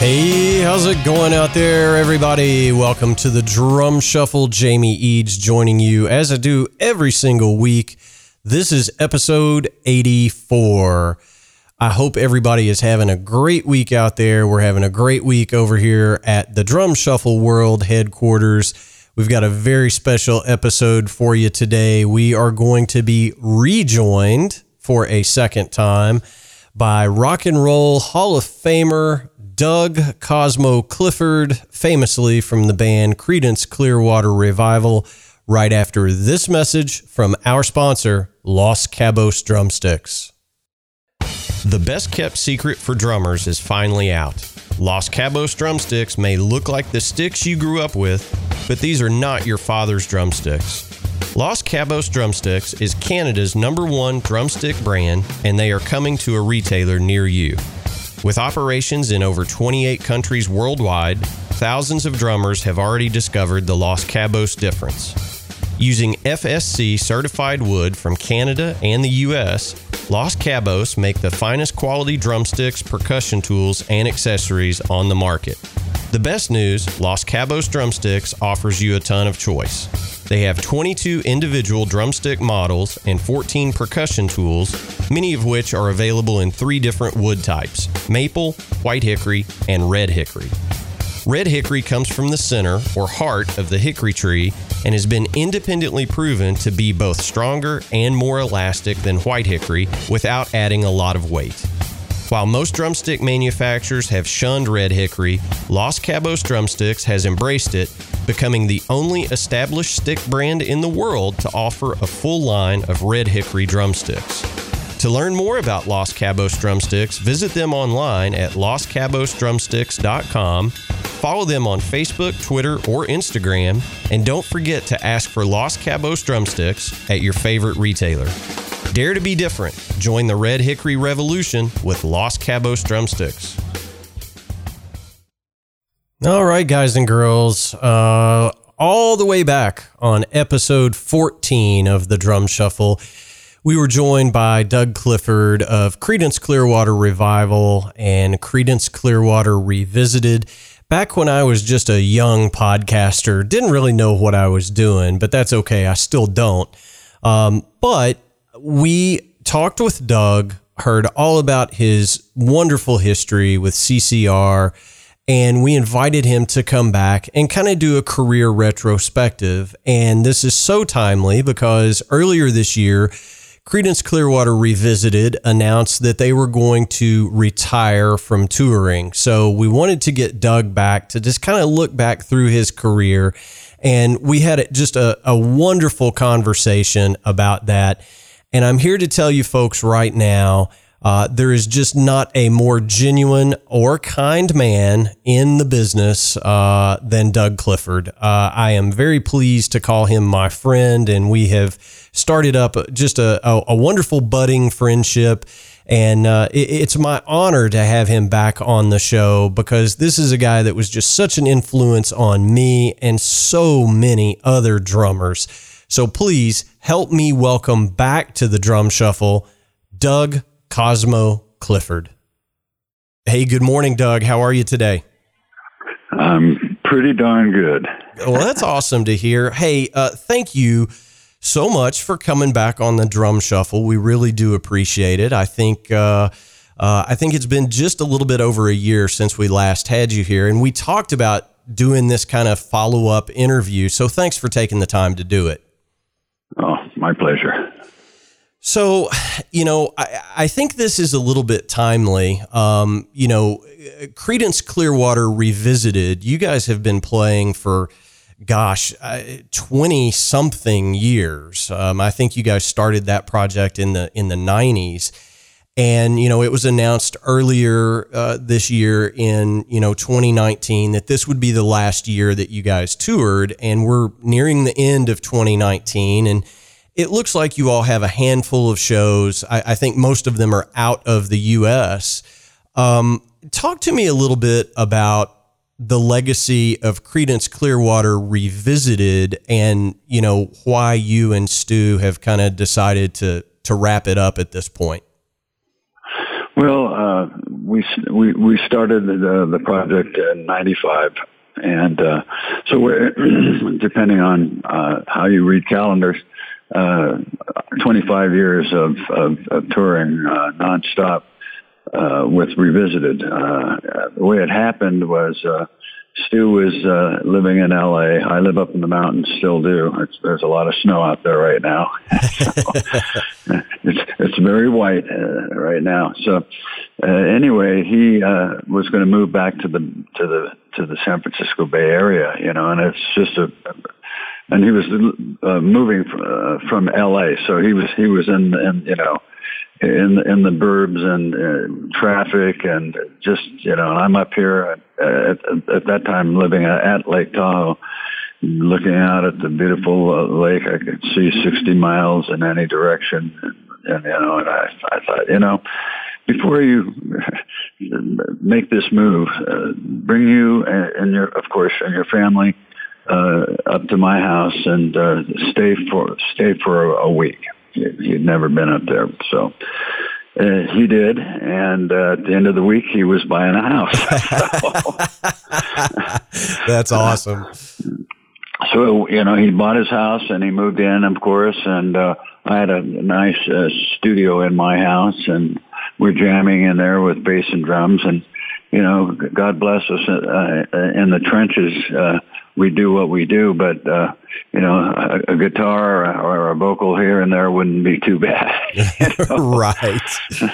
Hey, how's it going out there, everybody? Welcome to the Drum Shuffle. Jamie Eads joining you as I do every single week. This is episode 84. I hope everybody is having a great week out there. We're having a great week over here at the Drum Shuffle World headquarters. We've got a very special episode for you today. We are going to be rejoined for a second time by Rock and Roll Hall of Famer Doug Cosmo Clifford, famously from the band Creedence Clearwater Revival, right after this message from our sponsor, Los Cabos Drumsticks. The best kept secret for drummers is finally out. Los Cabos drumsticks may look like the sticks you grew up with, but these are not your father's drumsticks. Los Cabos Drumsticks is Canada's number one drumstick brand, and they are coming to a retailer near you. With operations in over 28 countries worldwide, thousands of drummers have already discovered the Los Cabos difference. Using FSC certified wood from Canada and the US, Los Cabos make the finest quality drumsticks, percussion tools, and accessories on the market. The best news Los Cabos Drumsticks offers you a ton of choice. They have 22 individual drumstick models and 14 percussion tools, many of which are available in three different wood types maple, white hickory, and red hickory. Red hickory comes from the center or heart of the hickory tree and has been independently proven to be both stronger and more elastic than white hickory without adding a lot of weight. While most drumstick manufacturers have shunned red hickory, Los Cabos Drumsticks has embraced it, becoming the only established stick brand in the world to offer a full line of red hickory drumsticks. To learn more about Los Cabos Drumsticks, visit them online at loscabosdrumsticks.com, follow them on Facebook, Twitter, or Instagram, and don't forget to ask for Los Cabos Drumsticks at your favorite retailer. Dare to be different. Join the Red Hickory Revolution with Los Cabos Drumsticks. All right, guys and girls, uh, all the way back on episode 14 of the Drum Shuffle, we were joined by Doug Clifford of Creedence Clearwater Revival and Creedence Clearwater Revisited. Back when I was just a young podcaster, didn't really know what I was doing, but that's okay. I still don't. Um, but we talked with Doug, heard all about his wonderful history with CCR, and we invited him to come back and kind of do a career retrospective. And this is so timely because earlier this year, Creedence Clearwater Revisited announced that they were going to retire from touring. So we wanted to get Doug back to just kind of look back through his career. And we had just a, a wonderful conversation about that. And I'm here to tell you folks right now uh, there is just not a more genuine or kind man in the business uh, than Doug Clifford. Uh, I am very pleased to call him my friend, and we have started up just a, a, a wonderful budding friendship. And uh, it, it's my honor to have him back on the show because this is a guy that was just such an influence on me and so many other drummers. So please help me welcome back to the drum shuffle, Doug Cosmo Clifford. Hey, good morning, Doug. How are you today? I'm pretty darn good. well, that's awesome to hear. Hey, uh, thank you so much for coming back on the drum shuffle. We really do appreciate it. I think. Uh, uh, I think it's been just a little bit over a year since we last had you here, and we talked about doing this kind of follow up interview. So thanks for taking the time to do it. Oh, my pleasure. So, you know, I, I think this is a little bit timely. Um, you know, Creedence Clearwater Revisited, you guys have been playing for, gosh, 20 uh, something years. Um, I think you guys started that project in the, in the 90s. And, you know, it was announced earlier uh, this year in, you know, 2019 that this would be the last year that you guys toured. And we're nearing the end of 2019. And it looks like you all have a handful of shows. I, I think most of them are out of the U.S. Um, talk to me a little bit about the legacy of Creedence Clearwater Revisited and, you know, why you and Stu have kind of decided to, to wrap it up at this point. Well, uh, we we we started the the project in '95, and uh, so we're depending on uh, how you read calendars, uh, 25 years of of, of touring uh, nonstop uh, with Revisited. Uh, the way it happened was. Uh, Stu was uh, living in LA. I live up in the mountains, still do. It's, there's a lot of snow out there right now. it's it's very white uh, right now. So uh, anyway, he uh, was going to move back to the to the to the San Francisco Bay Area, you know, and it's just a and he was uh, moving from, uh, from LA, so he was he was in, in you know in in the burbs and uh, traffic and just you know I'm up here at, at, at that time living at Lake Tahoe looking out at the beautiful uh, lake. I could see 60 miles in any direction. And, and you know and I I thought you know before you make this move uh, bring you and your of course and your family uh, up to my house and uh, stay for stay for a week He'd never been up there, so uh, he did. And uh, at the end of the week, he was buying a house. That's awesome. So you know, he bought his house and he moved in, of course, and uh, I had a nice uh, studio in my house, and we're jamming in there with bass and drums, and you know, God bless us uh, in the trenches. Uh, we do what we do, but uh, you know, a, a guitar or, or, a vocal here and there wouldn't be too bad. Right.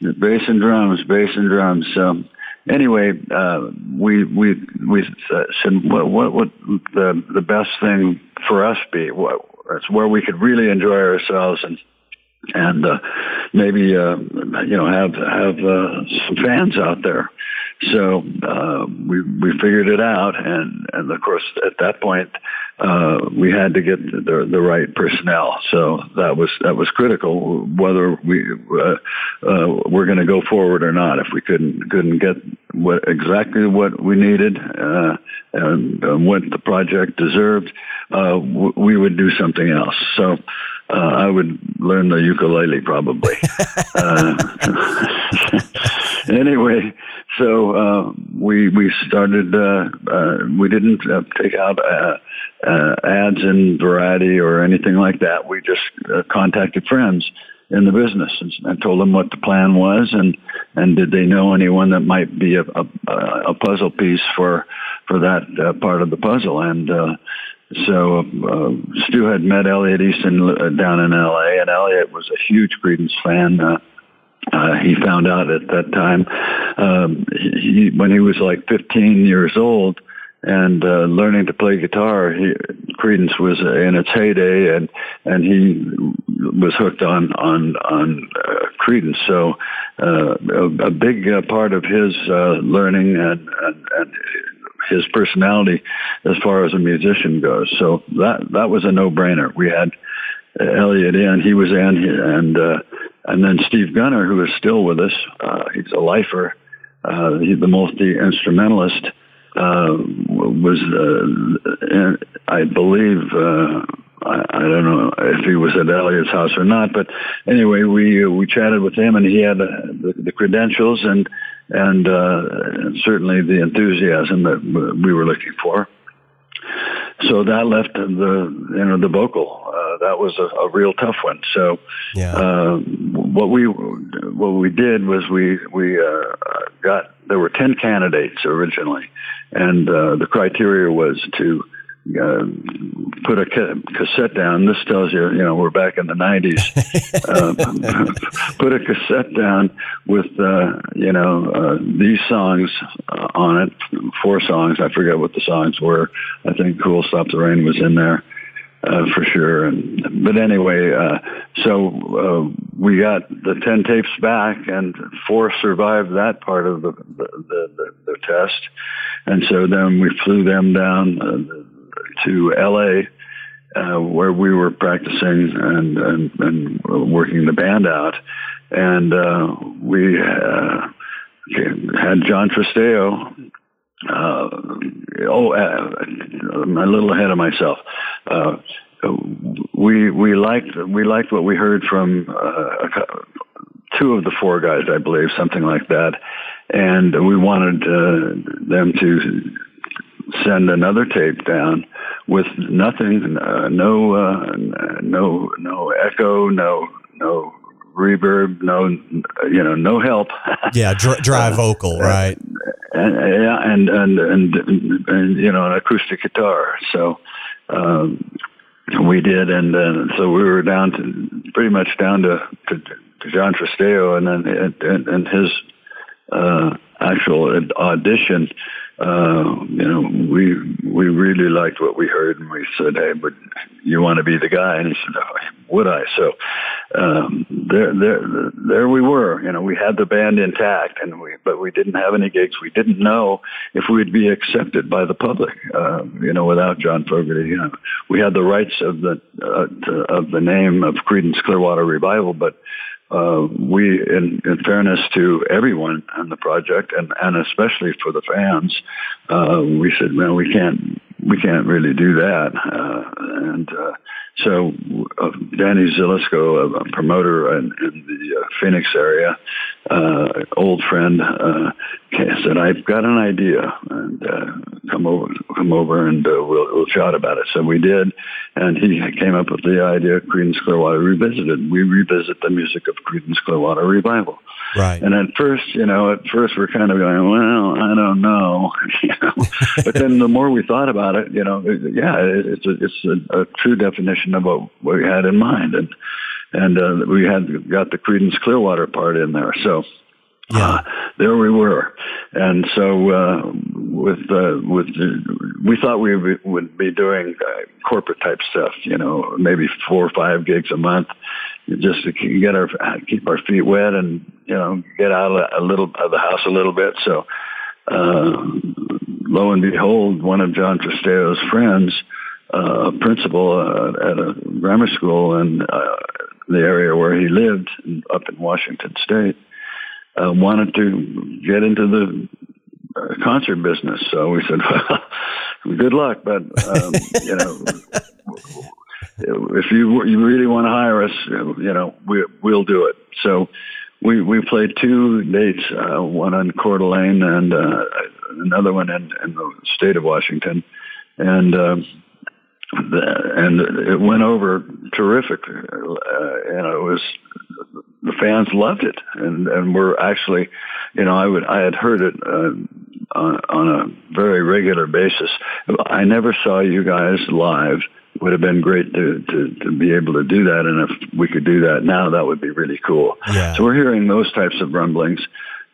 bass and drums, bass and drums. So anyway, uh, we we we said what what would the the best thing for us be? What it's where we could really enjoy ourselves and and uh, maybe uh, you know have have uh, some fans out there. So uh, we we figured it out, and and of course at that point uh, we had to get the the right personnel. So that was that was critical whether we uh, uh, we're going to go forward or not. If we couldn't couldn't get what exactly what we needed uh, and, what the project deserved, uh, w- we would do something else. So. Uh, I would learn the ukulele probably. anyway, so uh, we we started. Uh, uh, we didn't uh, take out uh, uh, ads in Variety or anything like that. We just uh, contacted friends in the business and, and told them what the plan was and and did they know anyone that might be a a, a puzzle piece for for that uh, part of the puzzle and. Uh, so uh, Stu had met Elliot Easton uh, down in L.A. and Elliot was a huge Creedence fan. Uh, uh, he found out at that time um, he, when he was like 15 years old and uh, learning to play guitar. He, Creedence was in its heyday, and and he was hooked on on on uh, Creedence. So uh, a, a big uh, part of his uh, learning and, and, and his personality as far as a musician goes. So that that was a no brainer. We had Elliot in, he was in, and uh, and then Steve Gunner, who is still with us, uh, he's a lifer. Uh, he's the multi instrumentalist. Uh, was uh, I believe uh, I, I don't know if he was at Elliot's house or not, but anyway, we uh, we chatted with him, and he had the, the credentials and and certainly the enthusiasm that we were looking for so that left the you know the vocal. Uh, that was a, a, real tough one. So yeah. uh, what we what we did was we we uh, got there were ten candidates originally, and uh, the criteria was to uh, put a ca- cassette down. This tells you, you know, we're back in the 90s. uh, put a cassette down with, uh, you know, uh, these songs uh, on it, four songs. I forget what the songs were. I think Who'll Stop the Rain was in there. uh, for sure. And but anyway, uh, so uh, we got the ten tapes back, and four survived that part of the the, the, the test, and so then we flew them down uh, to L.A. Uh, where we were practicing and, and, and working the band out, and uh, we uh, had John Tristao uh, oh, uh, I'm a little ahead of myself. Uh, we we liked we liked what we heard from uh, two of the four guys, I believe, something like that, and we wanted uh, them to send another tape down with nothing, uh, no, uh, no, no echo, no, no reverb, no, you know, no help. yeah, dry, dry vocal, right? And, yeah, and, and and and you know, an acoustic guitar. So um, we did, and so we were down to pretty much down to to, to John Tristao, and then and, and his uh, actual audition uh, you know, we we really liked what we heard, and we said, "Hey, would you want to be the guy?" And he said, oh, "Would I?" So um, there, there, there we were. You know, we had the band intact, and we but we didn't have any gigs. We didn't know if we'd be accepted by the public. Uh, you know, without John Fogerty, you know, we had the rights of the uh, to, of the name of Creedence Clearwater Revival, but uh, we, in, in, fairness to everyone on the project, and, and especially for the fans, uh, we said, "Man, we can't, we can't really do that." Uh, and uh, so, uh, Danny Zelisko, a, promoter in, in the uh, Phoenix area, old friend, said, "I've got an idea, and come over, come over, and we'll, we'll chat about it." So we did, and he came up with the idea of Creedence Clearwater Revisited. We revisit the music of Creedence Clearwater Revival. Right. And at first, you know, at first we're kind of going, well, I don't know, you know. but then the more we thought about it, you know, yeah, it's a, it's a, a true definition of what we had in mind, and and uh, we had got the Creedence Clearwater part in there, so. Yeah. Uh, there we were, and so uh, with uh, with we thought we would be doing uh, corporate type stuff, you know, maybe four or five gigs a month, just to get our keep our feet wet and you know get out a little of the house a little bit. So uh, lo and behold, one of John Tristao's friends, uh, principal uh, at a grammar school in uh, the area where he lived up in Washington State, uh, wanted to get into the uh, concert business. So we said, well, good luck, but um, you know, if you you really want to hire us, you know, we we'll do it. So we we played two dates, uh, one on Coeur d'Alene and uh, another one in, in the state of Washington, and. Um, and it went over terrific. Uh, and it was the fans loved it, and and we're actually, you know, I would I had heard it uh, on, on a very regular basis. I never saw you guys live. It would have been great to, to to be able to do that, and if we could do that now, that would be really cool. Yeah. So we're hearing those types of rumblings.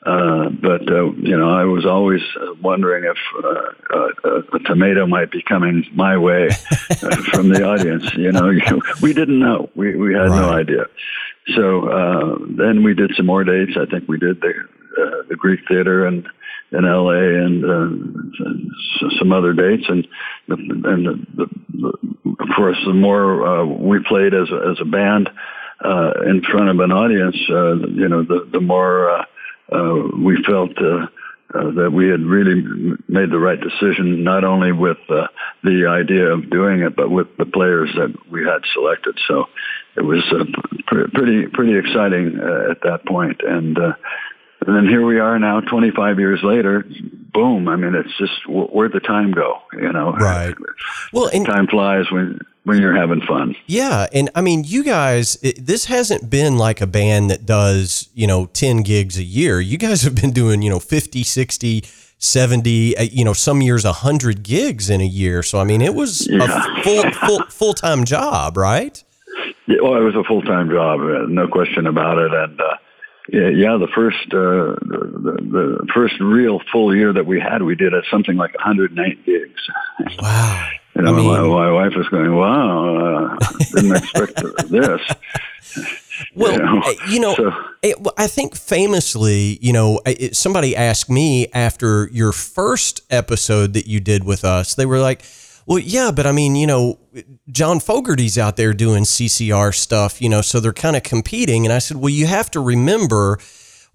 Uh, but uh, you know, I was always wondering if uh, uh, a tomato might be coming my way uh, from the audience. You know, we didn't know. We we had right. no idea. So uh, then we did some more dates. I think we did the uh, the Greek Theater and in L.A. and uh, some other dates, and the, and the, the, of course the more uh, we played as a, as a band uh, in front of an audience, uh, you know, the the more uh, uh, we felt. Uh, uh, that we had really made the right decision, not only with uh, the idea of doing it, but with the players that we had selected. So it was uh, pr- pretty pretty exciting uh, at that point, and uh, and then here we are now, 25 years later. Boom! I mean, it's just where'd the time go? You know, right? Well, and, time flies when when you're having fun. Yeah, and I mean, you guys, it, this hasn't been like a band that does you know 10 gigs a year. You guys have been doing you know 50, 60. 70 uh, you know some years 100 gigs in a year so i mean it was yeah. a full full full-time job right yeah, well, it was a full-time job uh, no question about it and uh, yeah, the first uh, the, the first real full year that we had, we did at something like 108 gigs. Wow! You know, I mean, my, my, wife was going, "Wow, uh, didn't expect this." Well, you know, you know so, it, I think famously, you know, it, somebody asked me after your first episode that you did with us, they were like, well, yeah, but I mean, you know, John Fogerty's out there doing CCR stuff, you know, so they're kind of competing. And I said, well, you have to remember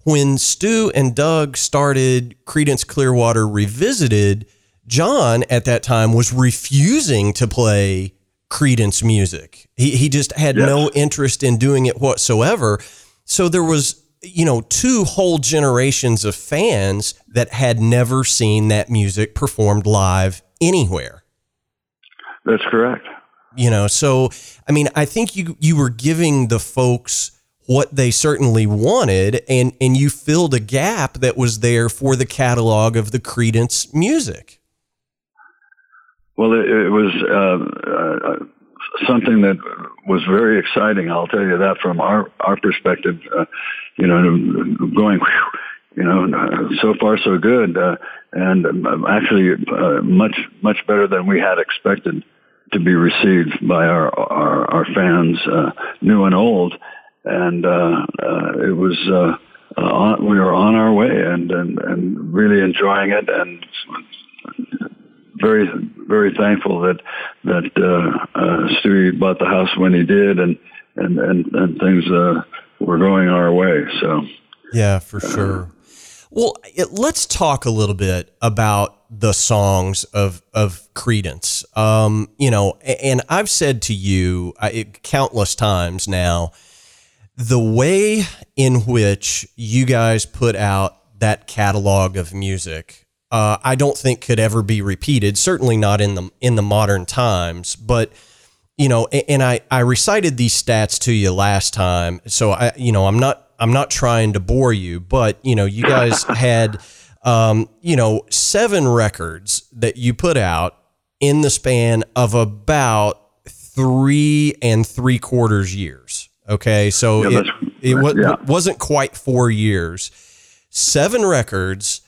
when Stu and Doug started Creedence Clearwater Revisited, John at that time was refusing to play Creedence music. He, he just had yes. no interest in doing it whatsoever. So there was, you know, two whole generations of fans that had never seen that music performed live anywhere. That's correct. You know, so I mean, I think you you were giving the folks what they certainly wanted and and you filled a gap that was there for the catalog of the Creedence music. Well, it, it was uh, uh, something that was very exciting. I'll tell you that from our our perspective. Uh, you know, going, you know, so far so good, uh, and actually uh, much much better than we had expected to be received by our our, our fans, uh, new and old. And it was. On, we were on our way and, and, and really enjoying it and very very thankful that that uh, uh, Stewie bought the house when he did, and and and, and things uh, were going our way. So yeah, for sure. Well, it, let's talk a little bit about the songs of of Creedence. Um, you know, and I've said to you it, countless times now the way in which you guys put out that catalog of music uh, I don't think could ever be repeated. Certainly not in the in the modern times. But you know, and, and I I recited these stats to you last time, so I you know I'm not I'm not trying to bore you, but you know you guys had um, you know seven records that you put out in the span of about three and three quarters years. Okay, so yeah, it, it was, yeah. wasn't quite four years. Seven records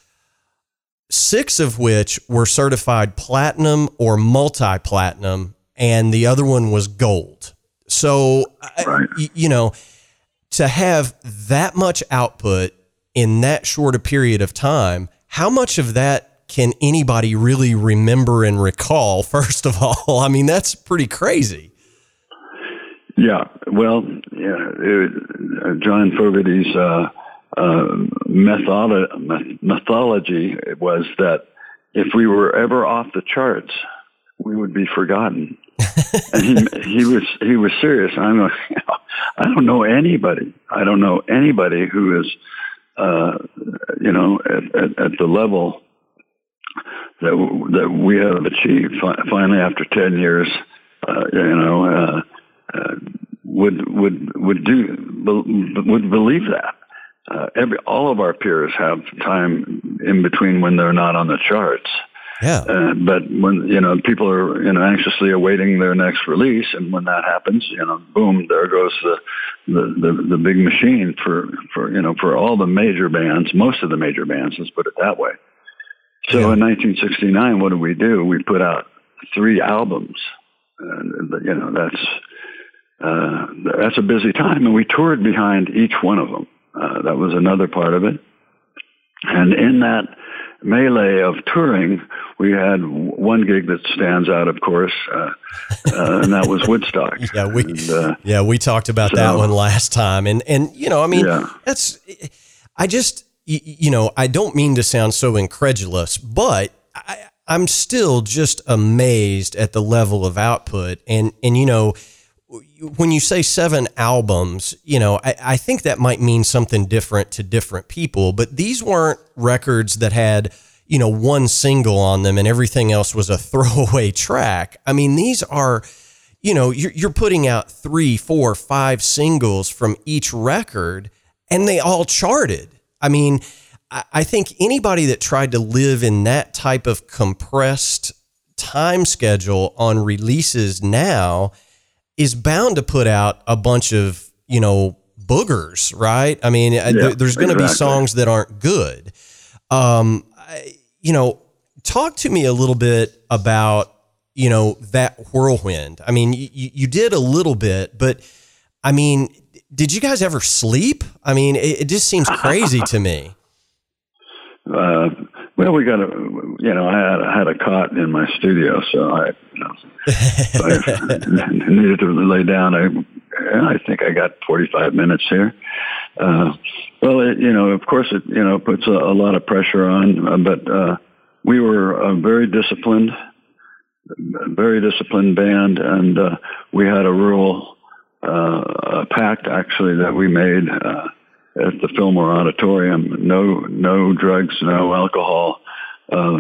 six of which were certified platinum or multi platinum, and the other one was gold. So, right. you know, to have that much output in that short a period of time, how much of that can anybody really remember and recall? First of all, I mean, that's pretty crazy. Yeah, well, yeah, it, uh, John Fogerty's uh, uh, methodology, methodology was that if we were ever off the charts, we would be forgotten. and he, he was he was serious. I'm like, I don't know anybody. I don't know anybody who is, uh, you know, at, at, at the level that that we have achieved. Finally, after ten years, uh, you know, uh, uh, would would would do would believe that uh, every all of our peers have time in between when they're not on the charts. Yeah. Uh, but when you know people are you know anxiously awaiting their next release, and when that happens, you know, boom, there goes the the the, the big machine for for you know for all the major bands, most of the major bands. Let's put it that way. So yeah. in 1969, what did we do? We put out three albums. And, you know, that's uh, that's a busy time, and we toured behind each one of them. Uh, that was another part of it. And in that melee of touring, we had one gig that stands out, of course, uh, uh, and that was Woodstock. yeah, we and, uh, yeah we talked about so, that one last time, and and you know, I mean, yeah. that's I just you know I don't mean to sound so incredulous, but I, I'm still just amazed at the level of output, and and you know when you say seven albums, you know, I, I, think that might mean something different to different people, but these weren't records that had, you know, one single on them and everything else was a throwaway track. I mean, these are, you know, you're, you're putting out three, four, five singles from each record and they all charted. I mean, I, I think anybody that tried to live in that type of compressed time schedule on releases now is bound to put out a bunch of, you know, boogers, right? I mean, yeah, there, there's going to exactly. be songs that aren't good. Um, I, you know, talk to me a little bit about you know, that whirlwind? I mean, you, you did a little bit, but I mean, did you guys ever sleep? I mean, it, it just seems crazy to me. Uh, well, we got a, you know, I had, I had a cot in my studio, so I, you know, I needed to lay down. I, I think I got 45 minutes here. Uh, well, it, you know, of course, it, you know, puts a, a lot of pressure on, uh, but, uh, we were uh, very disciplined, very disciplined band, and, uh, we had a rule, uh, a pact actually that we made, uh, at the Fillmore Auditorium. No, no drugs, no alcohol uh,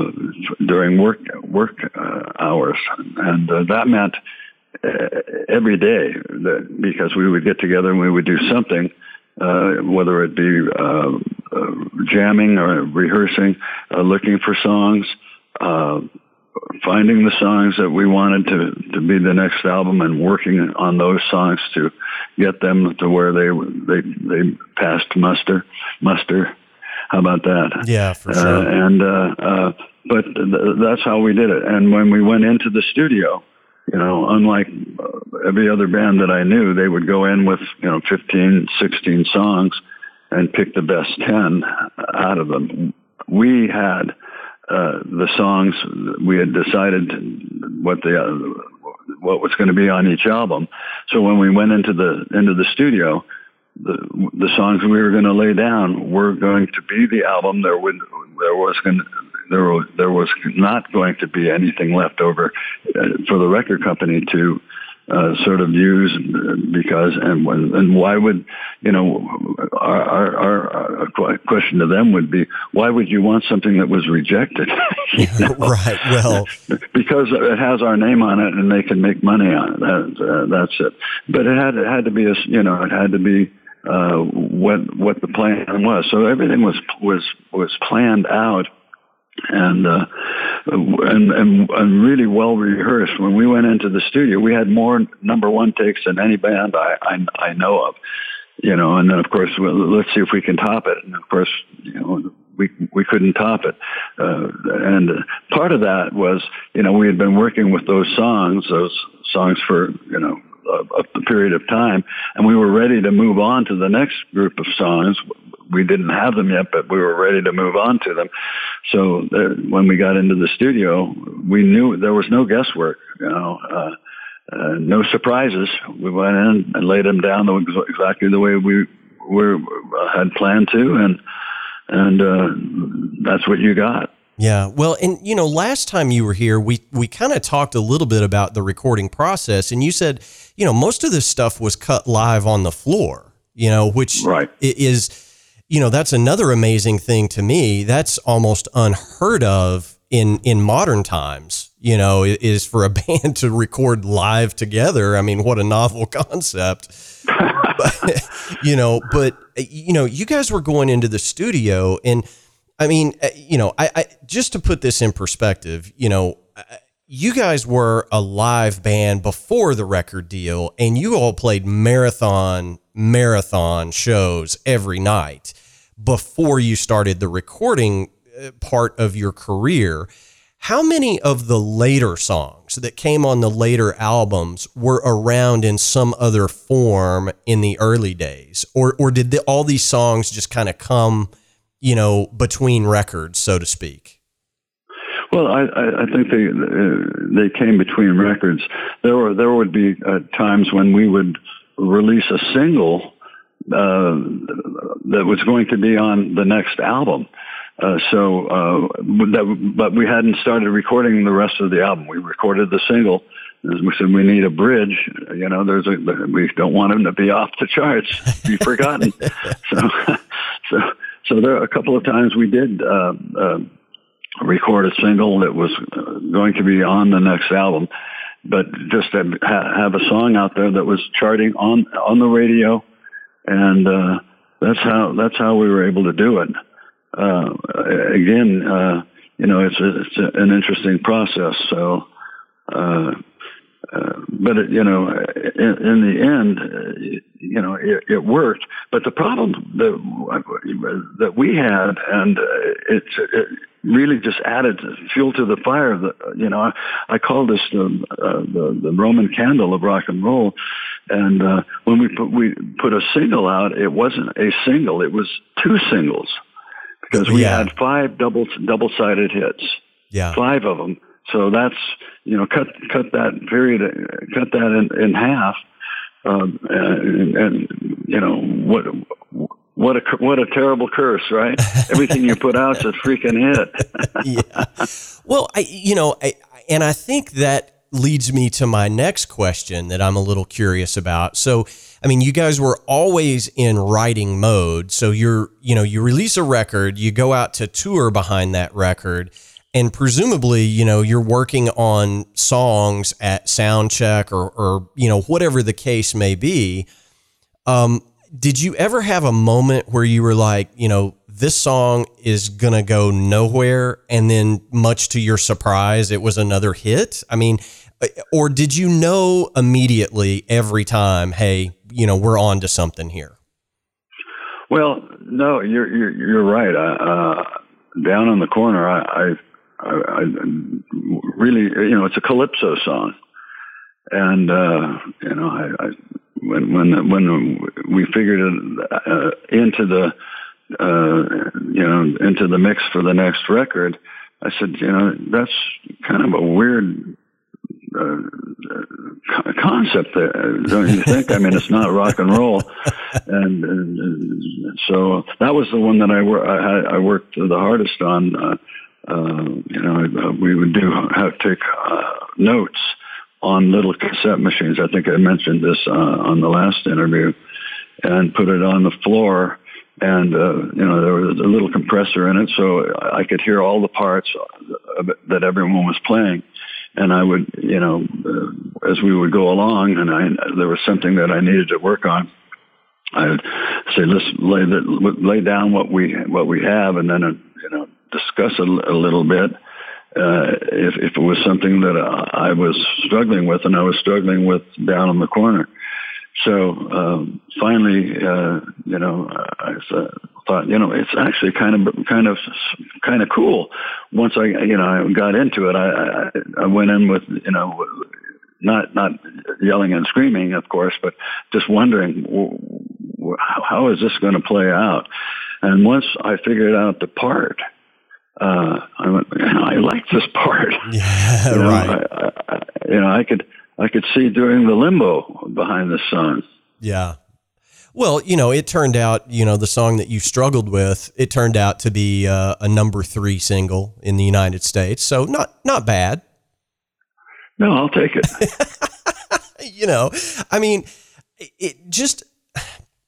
during work work uh, hours, and uh, that meant uh, every day that because we would get together and we would do something. Uh, whether it be uh, jamming or rehearsing, looking for songs, finding the songs that we wanted to, to be the next album and working on those songs to get them to where they they they passed muster muster. How about that? Yeah, for sure. Uh, and uh, uh, but th- that's how we did it. And when we went into the studio, you know, unlike uh, every other band that I knew, they would go in with you know 15, 16 songs and pick the best 10 out of them. We had uh, the songs we had decided what the uh, what was going to be on each album. So when we went into the into the studio, the the songs we were going to lay down were going to be the album. There would there was going to, there was there was not going to be anything left over uh, for the record company to uh, sort of views because and and why would you know our, our, our question to them would be why would you want something that was rejected? Right well. Because it has our name on it and they can make money on it. That, uh, that's it. But it had it had to be a you know it had to be uh, what what the plan was. So everything was was was planned out and, uh, and and and really well rehearsed. When we went into the studio, we had more number one takes than any band I I, I know of. You know, and then of course, well, let's see if we can top it. And of course, you know, we we couldn't top it. Uh, and part of that was, you know, we had been working with those songs, those songs for you know a, a period of time, and we were ready to move on to the next group of songs we didn't have them yet, but we were ready to move on to them. So uh, when we got into the studio, we knew there was no guesswork, you know, uh, uh, no surprises. We went in and laid them down the, exactly the way we were had planned to, and and uh, that's what you got. Yeah. Well, and you know, last time you were here, we we kind of talked a little bit about the recording process, and you said, you know, most of this stuff was cut live on the floor. You know, which right. is you know, that's another amazing thing to me. That's almost unheard of in in modern times. You know, is for a band to record live together. I mean, what a novel concept. but, you know, but you know, you guys were going into the studio, and I mean, uh, you know, I, I just to put this in perspective, you know. You guys were a live band before the record deal, and you all played marathon marathon shows every night before you started the recording uh, part of your career. How many of the later songs that came on the later albums were around in some other form in the early days, or or did the, all these songs just kind of come, you know, between records, so to speak? Well, I, I think they uh, they came between records. There were there would be uh, times when we would release a single uh, that was going to be on the next album. Uh, so, uh, that, but we hadn't started recording the rest of the album. We recorded the single. As we said, we need a bridge. You know, there's a, we don't want him to be off the charts, be forgotten. so, so, so there are a couple of times we did, uh, uh, record a single that was uh, going to be on the next album, but just to have a song out there that was charting on, on the radio and uh, that's how that's how we were able to do it. Uh, again, uh, you know, it's a, it's a, an interesting process. So, uh, but it, you know, in, in the end, uh, you know, it, it, worked. But the problem that that we had, and uh, it's it really just added fuel to the fire. That you know, I, I call this the, uh, the the Roman candle of rock and roll. And uh, when we put we put a single out, it wasn't a single; it was two singles because we yeah. had five double double sided hits. Yeah, five of them so that's you know cut cut that period cut that in, in half, um, and, and you know what what a what a terrible curse, right? Everything you put out's a freaking hit. yeah. Well, I you know, I, and I think that leads me to my next question that I'm a little curious about. So, I mean, you guys were always in writing mode. So you're, you know, you release a record, you go out to tour behind that record and presumably you know you're working on songs at sound check or, or you know whatever the case may be. Um, did you ever have a moment where you were like you know this song is gonna go nowhere and then much to your surprise it was another hit? I mean uh, or did you know immediately every time hey you know we're on to something here? Well no you're you're, you're right. Uh, down on the corner I, I I, really, you know, it's a calypso song, and uh, you know, I, I when when when we figured it uh, into the uh, you know into the mix for the next record, I said, you know, that's kind of a weird uh, concept there, don't you think? I mean, it's not rock and roll, and, and, so that was the one that I, wor- I, I worked the hardest on. Uh, uh, you know, uh, we would do have take uh, notes on little cassette machines. I think I mentioned this uh, on the last interview, and put it on the floor. And uh, you know, there was a little compressor in it, so I could hear all the parts that everyone was playing. And I would, you know, uh, as we would go along, and I there was something that I needed to work on. I'd say, let's lay the, lay down what we what we have, and then you know discuss a, a little bit uh, if, if it was something that I was struggling with, and I was struggling with down in the corner. So um, finally, uh, you know, I thought, you know, it's actually kind of kind of kind of cool. Once I, you know, I got into it, I, I, I went in with, you know, not not yelling and screaming, of course, but just wondering how is this going to play out. And once I figured out the part, uh, I went, I like this part. Yeah, you know, right. I, I, you know, I could I could see during the limbo behind the sun. Yeah. Well, you know, it turned out, you know, the song that you struggled with, it turned out to be uh, a number three single in the United States. So not not bad. No, I'll take it. you know, I mean, it just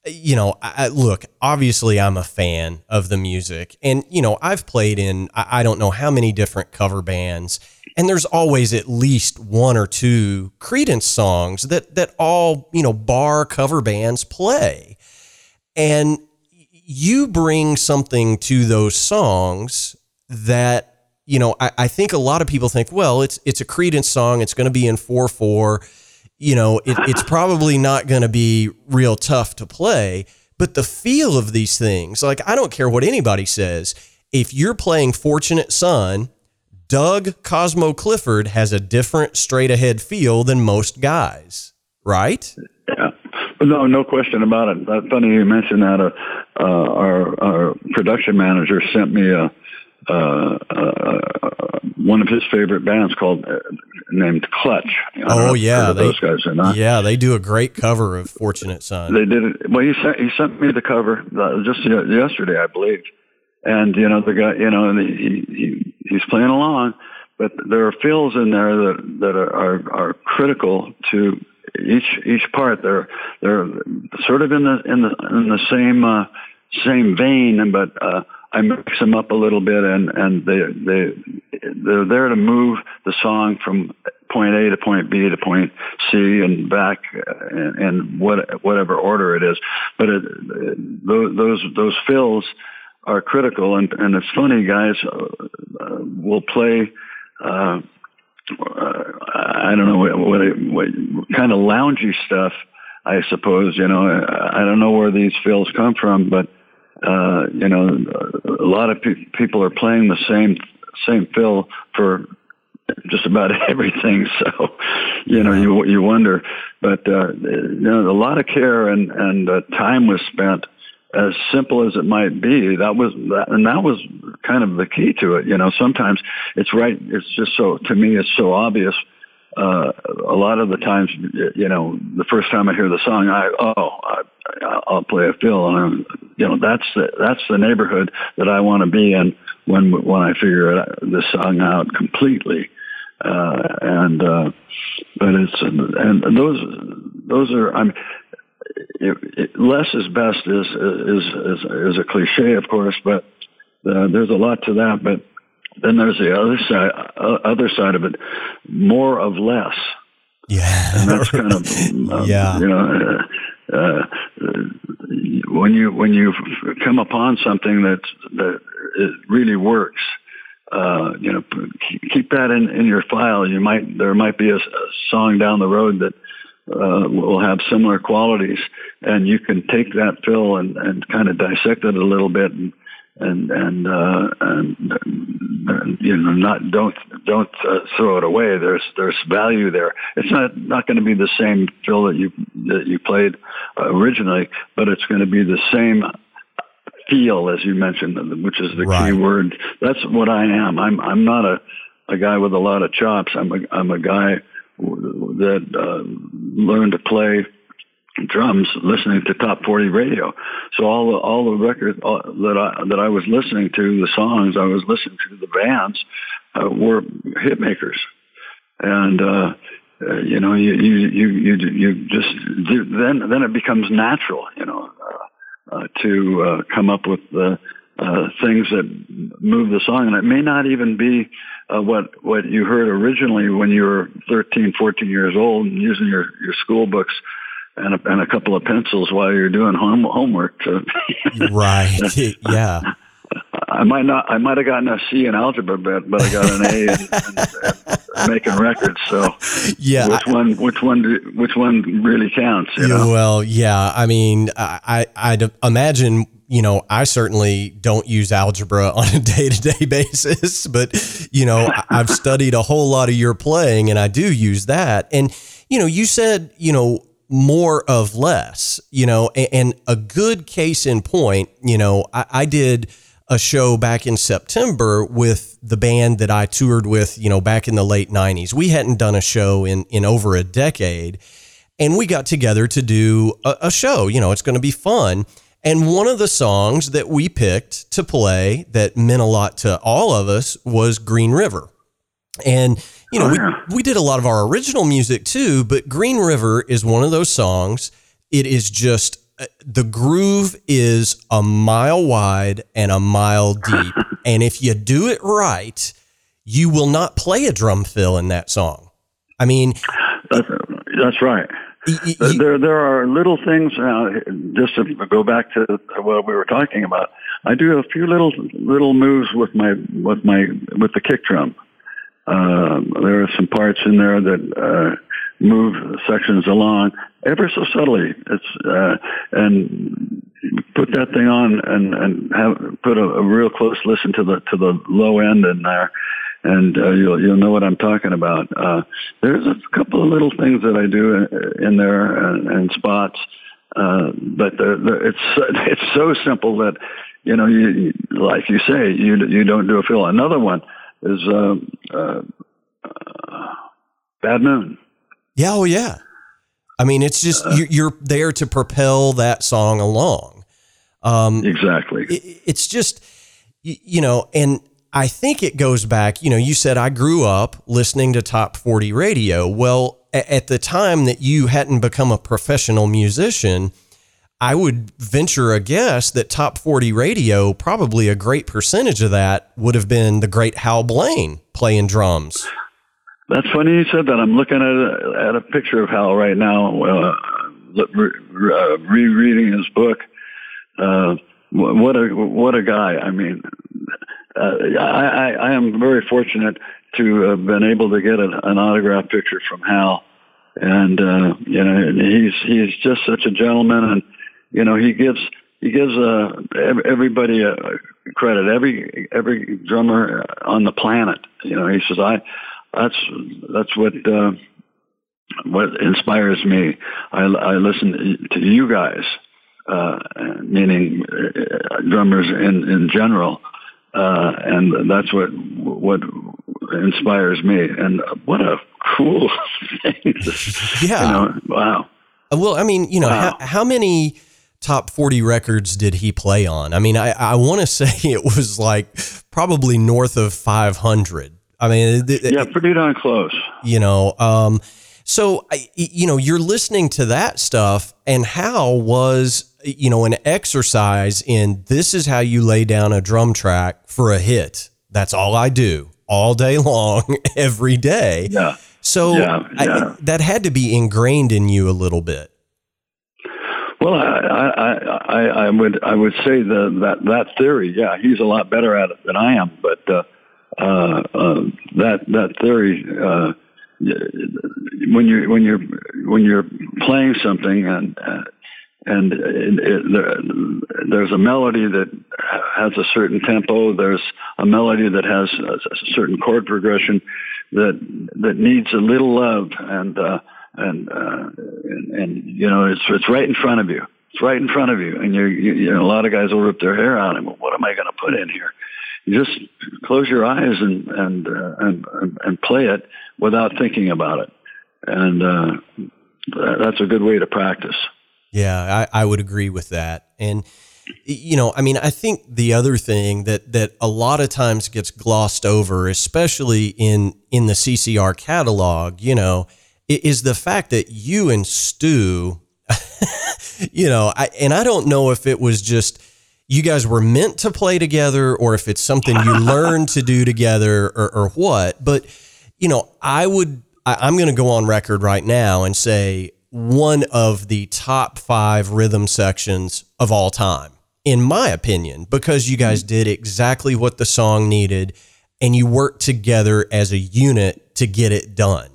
you know, I, look, obviously I'm a fan of the music and, you know, I've played in, I, I don't know how many different cover bands and there's always at least one or two Creedence songs that, that all, you know, bar cover bands play. And you bring something to those songs that, you know, I, I think a lot of people think, well, it's, it's a Creedence song. It's going to be in four, four you know, it, it's probably not going to be real tough to play. But the feel of these things, like I don't care what anybody says, if you're playing Fortunate Son, Doug Cosmo Clifford has a different straight ahead feel than most guys, right? Yeah. No, no question about it. Funny you mentioned that. Uh, uh, our, our production manager sent me a, uh, uh, one of his favorite bands called uh, named Clutch. oh yeah, they, those guys are not. Yeah, they do a great cover of Fortunate Son. They did it. Well, he sent he sent me the cover uh, just yesterday, I believe. And you know the guy, you know, and he, he he's playing along, but there are fills in there that that are are, are critical to each each part. They're they're sort of in the in the in the same uh, same vein, but uh, I mix them up a little bit, and and they they they're there to move the song from point A to point B to point C and back, and, and what whatever order it is. But it, those those those fills are critical, and and it's funny, guys. Uh, we'll play. Uh, I don't know what, what, what kind of loungy stuff. I suppose you know. I don't know where these fills come from, but uh, you know, a lot of pe- people are playing the same same fill for just about everything. So, you know, you you wonder, but uh, you know, a lot of care and and uh, time was spent. As simple as it might be, that was that, and that was kind of the key to it. You know, sometimes it's right. It's just so to me, it's so obvious. Uh, a lot of the times, you know, the first time I hear the song, I oh, I, I'll play a fill, and I'm, you know, that's the that's the neighborhood that I want to be in when when I figure the song out completely. Uh, and uh, but it's and those those are I mean it, it, less is best is is is is a cliche of course but uh, there's a lot to that but then there's the other side uh, other side of it more of less. Yeah. And that's kind of um, yeah. you know uh, when you when you come upon something that that it really works uh, you know, keep that in, in your file. You might there might be a, a song down the road that uh, will have similar qualities, and you can take that fill and, and kind of dissect it a little bit and and and, uh, and, you know not don't don't uh, throw it away. There's there's value there. It's not not going to be the same fill that you that you played originally, but it's going to be the same feel, as you mentioned, which is the right. key word. That's what I am. I'm I'm not a a guy with a lot of chops. I'm a I'm a guy that uh, learned to play drums listening to top 40 radio. So all the, all the records all, that I, that I was listening to, the songs I was listening to, the bands uh, were hit makers. And, uh, uh, you know, you, you, you, you, you just, then, then it becomes natural, you know, uh, uh, to uh, come up with the uh, things that move the song. And it may not even be uh, what what you heard originally when you were 13, 14 years old and using your, your school books and a, and a couple of pencils while you're doing home, homework. Right. yeah. I might not. I might have gotten a C in algebra, but but I got an A in, making records. So yeah, which one? Which one? Do, which one really counts? You know? Well, yeah. I mean, I I'd imagine you know, I certainly don't use algebra on a day to day basis, but, you know, I've studied a whole lot of your playing and I do use that. And, you know, you said, you know, more of less, you know, and, and a good case in point, you know, I, I did a show back in September with the band that I toured with, you know, back in the late 90s. We hadn't done a show in, in over a decade. And we got together to do a, a show. You know, it's going to be fun. And one of the songs that we picked to play that meant a lot to all of us was Green River. And, you know, oh, yeah. we, we did a lot of our original music too, but Green River is one of those songs. It is just uh, the groove is a mile wide and a mile deep. and if you do it right, you will not play a drum fill in that song. I mean, that's, that's right. You, there, there are little things. Uh, just to go back to what we were talking about, I do a few little little moves with my with my with the kick drum. Uh, there are some parts in there that uh, move sections along ever so subtly. It's uh, and put that thing on and and have put a, a real close listen to the to the low end in there, and uh, you'll you'll know what I'm talking about. Uh, there's a couple of little things that I do in, in there and, and spots, uh, but they're, they're, it's it's so simple that you know you like you say you you don't do a fill. Another one is uh, uh, uh, Bad Moon. Yeah, oh yeah. I mean, it's just uh, you're there to propel that song along. Um, exactly. It, it's just you know, and I think it goes back. You know, you said I grew up listening to top forty radio. Well, at the time that you hadn't become a professional musician. I would venture a guess that top 40 radio, probably a great percentage of that would have been the great Hal Blaine playing drums. That's funny you said that. I'm looking at a, at a picture of Hal right now, uh, uh, rereading his book. Uh, what a what a guy! I mean, uh, I, I I am very fortunate to have been able to get an, an autograph picture from Hal, and uh, you know he's he's just such a gentleman, and you know he gives he gives uh, everybody a credit. Every every drummer on the planet, you know, he says, "I that's that's what uh, what inspires me. I, I listen to you guys, uh, meaning uh, drummers in in general, uh, and that's what what inspires me. And what a cool thing! yeah. You know, wow. Well, I mean, you know, wow. how, how many top 40 records did he play on? I mean, I, I want to say it was like probably north of 500. I mean, it, yeah, pretty darn close. You know, um, so you know, you're listening to that stuff, and how was you know an exercise in this is how you lay down a drum track for a hit. That's all I do all day long, every day. Yeah. So yeah, yeah. I, that had to be ingrained in you a little bit. Well, I, I, I, I would I would say the, that that theory, yeah, he's a lot better at it than I am. But uh, uh, uh, that that theory, uh, when you when you're when you're playing something and uh, and it, it, there, there's a melody that has a certain tempo. There's a melody that has a, certain chord progression that that needs a little love and. Uh, and, uh, and and you know it's it's right in front of you. It's right in front of you, and you're, you, you know a lot of guys will rip their hair out and what am I going to put in here? You just close your eyes and and, uh, and and play it without thinking about it, and uh, that's a good way to practice. Yeah, I, I would agree with that, and you know, I mean, I think the other thing that that a lot of times gets glossed over, especially in in the CCR catalog, you know, is the fact that you and Stu, you know, I, and I don't know if it was just you guys were meant to play together or if it's something you learned to do together or, or what. But, you know, I would, I, I'm going to go on record right now and say one of the top five rhythm sections of all time, in my opinion, because you guys did exactly what the song needed and you worked together as a unit to get it done.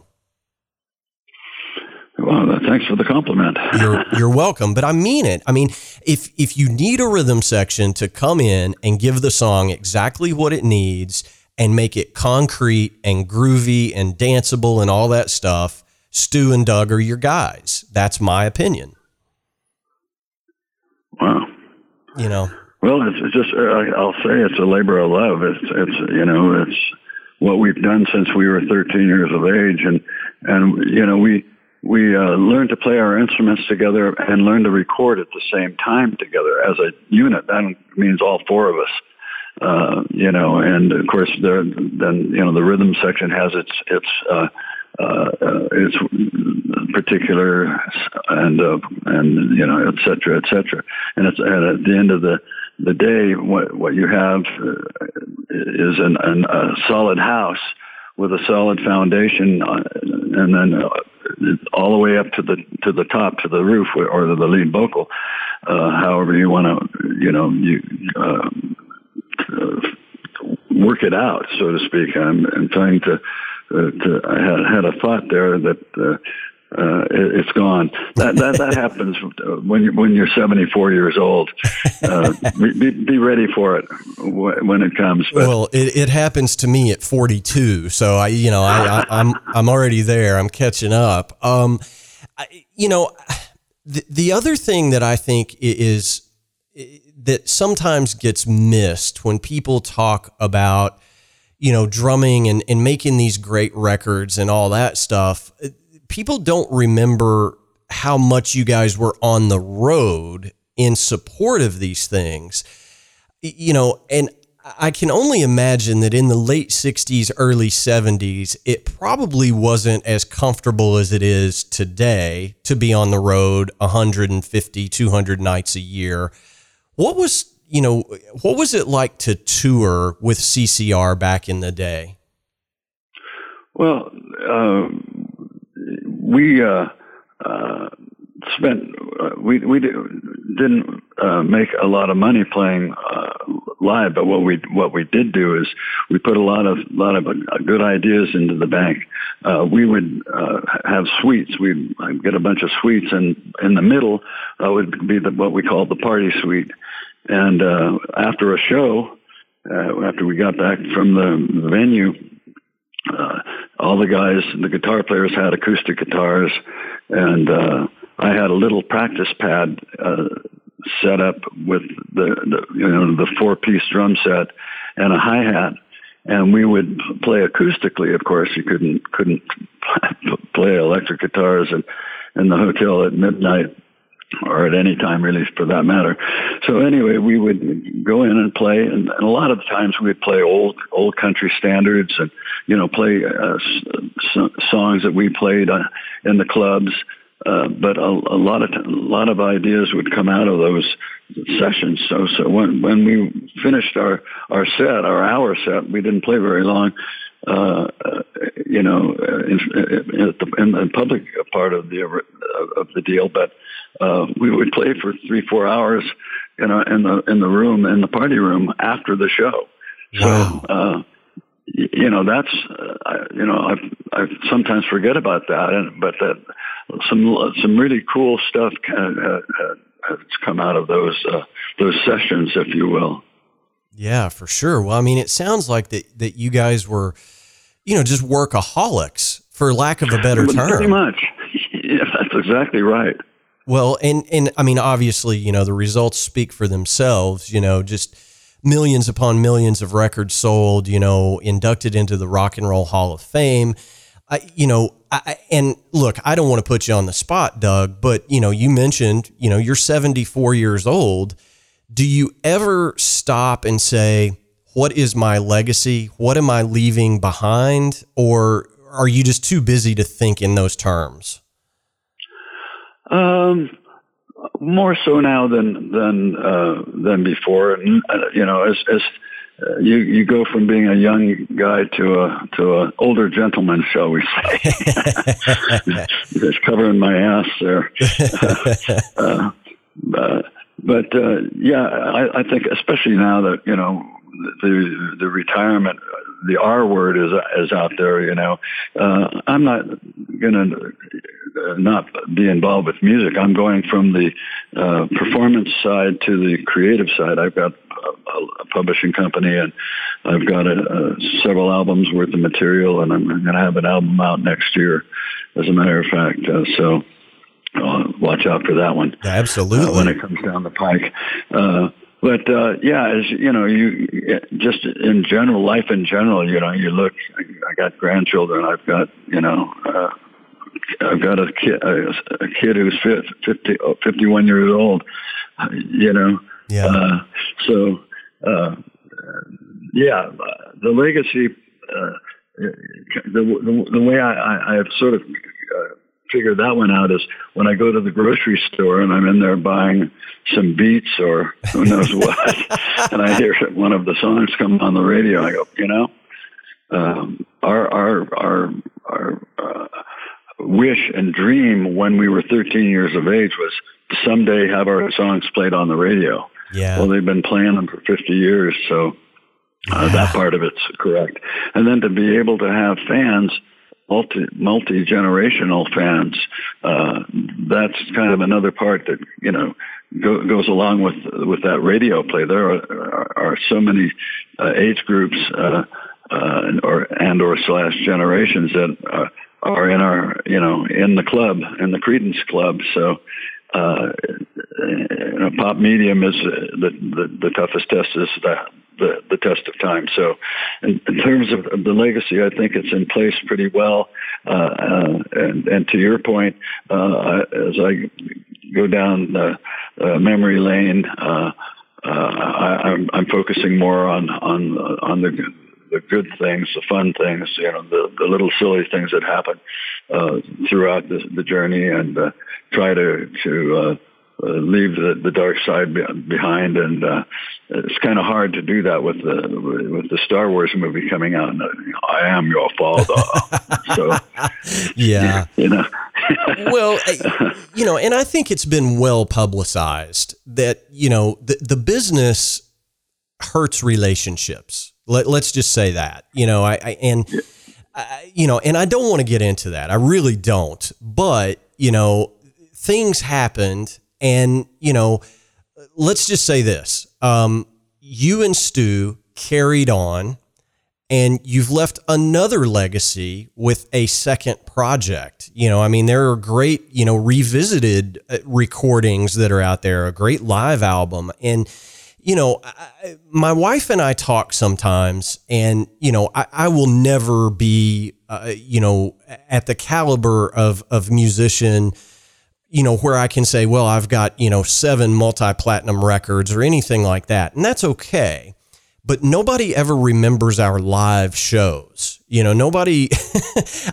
Well, uh, thanks for the compliment. you're you're welcome, but I mean it. I mean, if if you need a rhythm section to come in and give the song exactly what it needs and make it concrete and groovy and danceable and all that stuff, Stu and Doug are your guys. That's my opinion. Wow. You know. Well, it's, it's just uh, I'll say it's a labor of love. It's it's you know it's what we've done since we were 13 years of age, and and you know we we uh, learn to play our instruments together and learn to record at the same time together as a unit. That means all four of us. Uh, you know, and of course, there then you know the rhythm section has its its uh, uh, its particular and uh, and you know et cetera et cetera. And it's and at the end of the the day, what what you have uh, is an, an, a solid house with a solid foundation, uh, and then uh, all the way up to the to the top to the roof or the lead vocal, uh, however you want to, you know, you uh, work it out, so to speak. I'm, I'm trying to, uh, to. I had, had a thought there that uh, it, has gone. That that, that happens when you when you're 74 years old. Uh, be, be ready for it when it comes. But. Well, it, it happens to me at 42, so I you know I, I I'm I'm already there. I'm catching up. Um, I, you know, the the other thing that I think is that sometimes gets missed when people talk about you know drumming and, and making these great records and all that stuff people don't remember how much you guys were on the road in support of these things. You know, and I can only imagine that in the late 60s, early 70s, it probably wasn't as comfortable as it is today to be on the road 150, 200 nights a year. What was, you know, what was it like to tour with CCR back in the day? Well, um, we uh, uh, spent uh, we we didn't uh, make a lot of money playing uh, live. But what we what we did do is we put a lot of lot of uh, good ideas into the bank. We would have suites. We'd get a bunch of suites, and in the middle would be the, what we call the party suite. And after a show, after we got back from the venue, uh, all the guys, the guitar players had acoustic guitars, and uh, I had a little practice pad uh, set up with the, the you know the four piece drum set and a hi hat, and we would play acoustically. Of course, you couldn't couldn't play electric guitars in, in the hotel at midnight or at any time really for that matter. So anyway, we would go in and play, and, and a lot of times we'd play old old country standards, and you know play uh, s- songs that we played uh, in the clubs. Uh, but a, a lot of a lot of ideas would come out of those sessions. So so when when we finished our our set, our hour set, we didn't play very long. Uh, uh you know, in, in, the, in the public part of the of the deal, but uh, we would play for three four hours, you know, in the in the room in the party room after the show. Wow. So, uh, you know that's uh, you know I I sometimes forget about that, and but that some some really cool stuff uh, uh, has come out of those uh, those sessions, if you will. Yeah, for sure. Well, I mean, it sounds like that that you guys were, you know, just workaholics, for lack of a better term. Pretty much. yeah, that's exactly right. Well, and and I mean, obviously, you know, the results speak for themselves. You know, just millions upon millions of records sold. You know, inducted into the Rock and Roll Hall of Fame. I, you know, I, and look, I don't want to put you on the spot, Doug, but you know, you mentioned, you know, you're 74 years old. Do you ever stop and say, what is my legacy? What am I leaving behind? Or are you just too busy to think in those terms? Um, more so now than than uh, than before, and uh, you know, as as uh, you you go from being a young guy to a to an older gentleman, shall we say? Just covering my ass there. uh, uh, but uh, yeah, I, I think especially now that you know the the retirement, the R word is is out there. You know, uh, I'm not going to uh, not be involved with music. I'm going from the uh, performance side to the creative side. I've got a, a publishing company, and I've got a, a, several albums worth of material, and I'm going to have an album out next year. As a matter of fact, uh, so uh, watch out for that one. Absolutely, uh, when it comes down the pike. Uh, but uh, yeah, as you know, you just in general, life in general, you know, you look. I got grandchildren. I've got you know. Uh, I've got a kid, a, a kid who's 50, 51 years old. You know, yeah. Uh, so, uh, yeah, the legacy, uh, the, the, the way I, I, I've sort of uh, figured that one out is when I go to the grocery store and I'm in there buying some beets or who knows what, and I hear one of the songs come on the radio, I go, you know, um, our our our our uh, wish and dream when we were 13 years of age was someday have our songs played on the radio. Yeah. Well, they've been playing them for 50 years, so uh, yeah. that part of it's correct. And then to be able to have fans, multi multi generational fans, uh, that's kind of another part that you know go, goes along with with that radio play. There are, are, are so many uh, age groups uh, uh, or and or slash generations that uh, are in our you know in the club in the Creedence club. So uh, pop medium is the, the, the toughest test is the, the, the test of time. So, in, in terms of, the legacy, I think it's in place pretty well. Uh, uh, and, and to your point, uh, as I go down the memory lane, uh, I, am focusing more on on on the the good things, the fun things, you know, the, the little silly things that happen uh, throughout the, the journey, and uh, try to to uh, uh, leave the, the dark side behind. And uh, it's kind of hard to do that with the with the Star Wars movie coming out. I am your father. so yeah, you know. well, you know, and I think it's been well publicized that you know the the business hurts relationships. Let, us just say that, you know, I, I and, I, you know, and I don't want to get into that. I really don't. But, you know, things happened and, you know, let's just say this. Um, you and Stu carried on and you've left another legacy with a second project. You know, I mean, there are great, you know, revisited uh, recordings that are out there, a great live album. And, you know, I, my wife and I talk sometimes, and, you know, I, I will never be, uh, you know, at the caliber of, of musician, you know, where I can say, well, I've got, you know, seven multi platinum records or anything like that. And that's okay but nobody ever remembers our live shows. You know, nobody,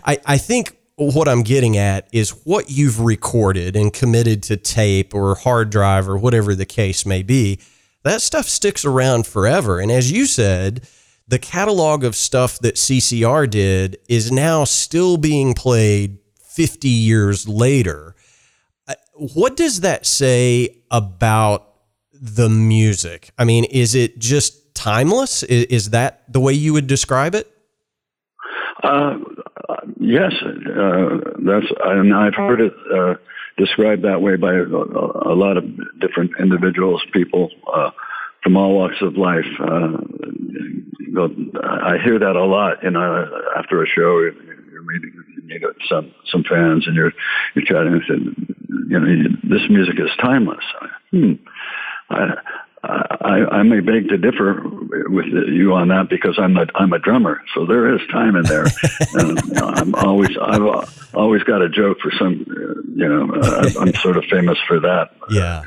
I, I think what I'm getting at is what you've recorded and committed to tape or hard drive or whatever the case may be. That stuff sticks around forever. And as you said, the catalog of stuff that CCR did is now still being played 50 years later. What does that say about the music? I mean, is it just timeless? Is, is that the way you would describe it? Uh, yes, uh, that's, and I've heard it uh, described that way by a, a, lot of different individuals, people uh, from all walks of life. Uh, I hear that a lot. You know, after a show, you're meeting, you meet some some fans, and you're you're chatting and you know, this music is timeless. Hmm. I, I, I may beg to differ with you on that because I'm a I'm a drummer, so there is time in there. and, you know, I'm always I've always got a joke for some, you know, uh, I'm sort of famous for that. Yeah.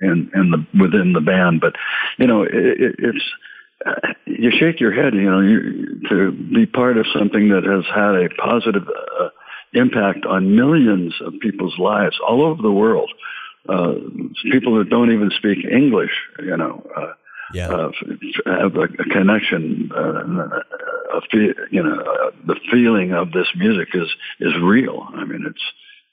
In in the within the band, but you know, it, it's uh, you shake your head, you know, you, to be part of something that has had a positive uh, impact on millions of people's lives all over the world uh, people that don't even speak English, you know, uh, yeah. uh, have a, a connection. Uh, a fe- you know, uh, the feeling of this music is is real. I mean, it's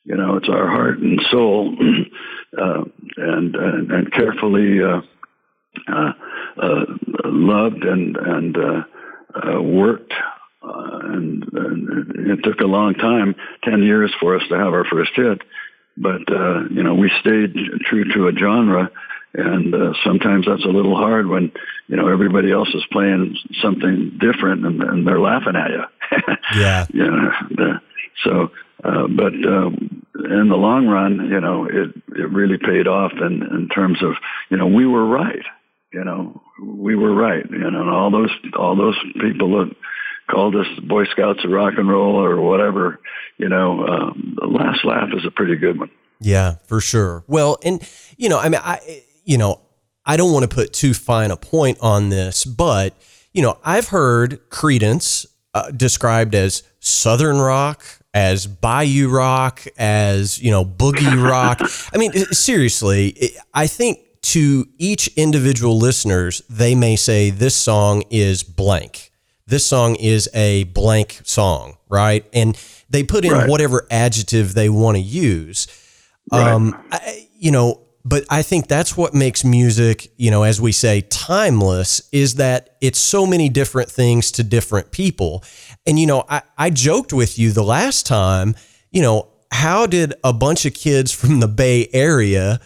you know, it's our heart and soul, uh, and, and and carefully uh, uh, uh, loved and and uh, uh, worked. Uh, and, and it took a long time, ten years, for us to have our first hit but uh, you know we stayed true to a genre, and uh, sometimes that's a little hard when you know everybody else is playing something different and, and they're laughing at you. yeah. You know, the, so, uh, but um, in the long run, you know, it it really paid off in in terms of you know we were right. You know, we were right. You know, and all those all those people that called us Boy Scouts of rock and roll or whatever, you know, um, the last laugh is a pretty good one. Yeah, for sure. Well, and you know, I mean, I, you know, I don't want to put too fine a point on this, but you know, I've heard Creedence uh, described as Southern rock, as Bayou rock, as you know, boogie rock. I mean, seriously, I think to each individual listeners, they may say this song is blank this song is a blank song, right? And they put in right. whatever adjective they want to use. Right. Um, I, you know, but I think that's what makes music, you know, as we say, timeless is that it's so many different things to different people. And, you know, I, I joked with you the last time, you know, how did a bunch of kids from the Bay Area,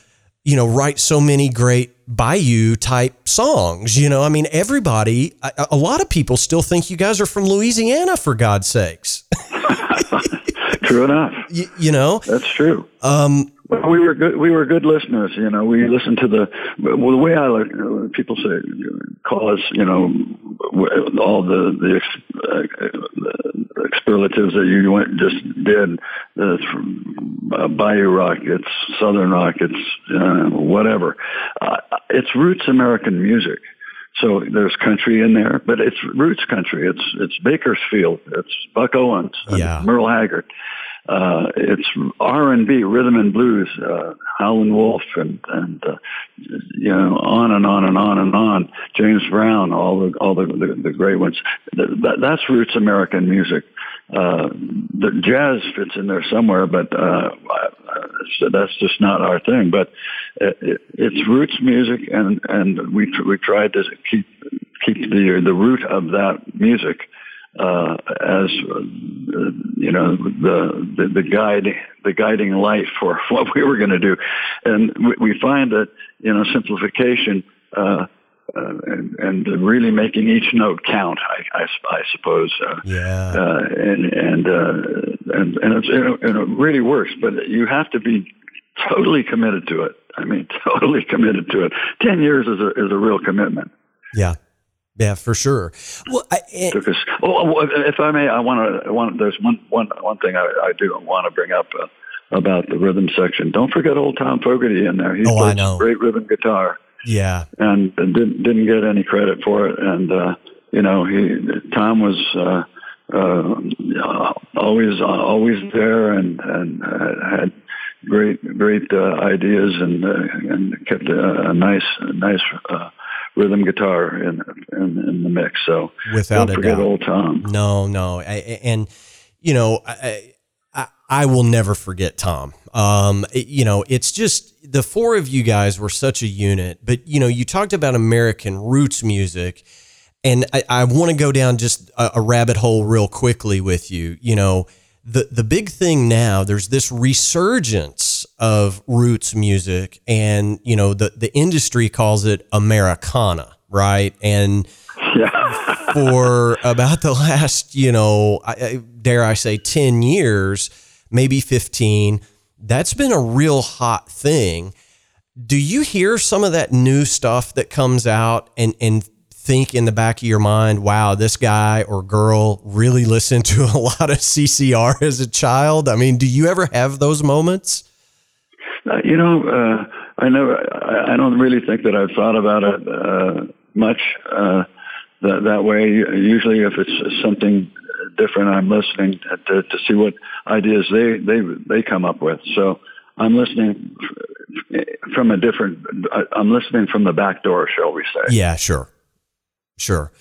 you know, write so many great bayou type songs. You know, I mean, everybody, a, a, lot of people still think you guys are from Louisiana, for God's sakes. true enough. You, you, know, that's true. Um, well, we were good. We were good listeners. You know, we listened to the well. The way I look, people say, call us. You know, all the the, the expletives that you went just did. The uh, Bayou rock. It's Southern rock. It's uh, whatever. Uh, it's roots American music. So there's country in there, but it's roots country. It's it's Bakersfield. It's Buck Owens. Yeah. Merle Haggard. Uh, it's R and B, rhythm and blues, uh, Howlin' Wolf, and and uh, you know on and on and on and on. James Brown, all the all the the, the great ones. That, that's roots American music. Uh, the jazz fits in there somewhere, but uh, that's just not our thing. But it, it's roots music, and and we we tried to keep keep the the root of that music uh, as uh, you know the, the the guide the guiding light for what we were going to do, and we, we find that you know simplification. Uh, uh, and, and really making each note count, I, I, I suppose. Uh, yeah. Uh, and and, uh, and and it's and it really works, but you have to be totally committed to it. I mean, totally committed to it. Ten years is a is a real commitment. Yeah. Yeah, for sure. Well, I, it, took us. Oh, if I may, I want to. Want. There's one one one thing I, I do want to bring up uh, about the rhythm section. Don't forget old Tom Fogerty in there. He oh, I know. Great rhythm guitar. Yeah. And, and didn't didn't get any credit for it. And uh, you know, he Tom was uh, uh, always uh, always there and and uh, had great great uh, ideas and uh, and kept a, a nice a nice uh, rhythm guitar in, in, in the mix. So without don't forget doubt. old Tom. No, no, I, and you know, I, I, I will never forget Tom. Um, it, you know, it's just the four of you guys were such a unit. But you know, you talked about American roots music. And I, I want to go down just a, a rabbit hole real quickly with you. You know, the the big thing now there's this resurgence of roots music and you know the the industry calls it americana right and yeah. for about the last you know I, dare i say 10 years maybe 15 that's been a real hot thing do you hear some of that new stuff that comes out and and think in the back of your mind, wow, this guy or girl really listened to a lot of CCR as a child? I mean, do you ever have those moments? Uh, you know, uh, I never, I, I, don't really think that I've thought about it uh, much uh, that, that way. Usually if it's something different, I'm listening to, to see what ideas they, they, they come up with. So I'm listening from a different, I'm listening from the back door, shall we say. Yeah, sure. Sure.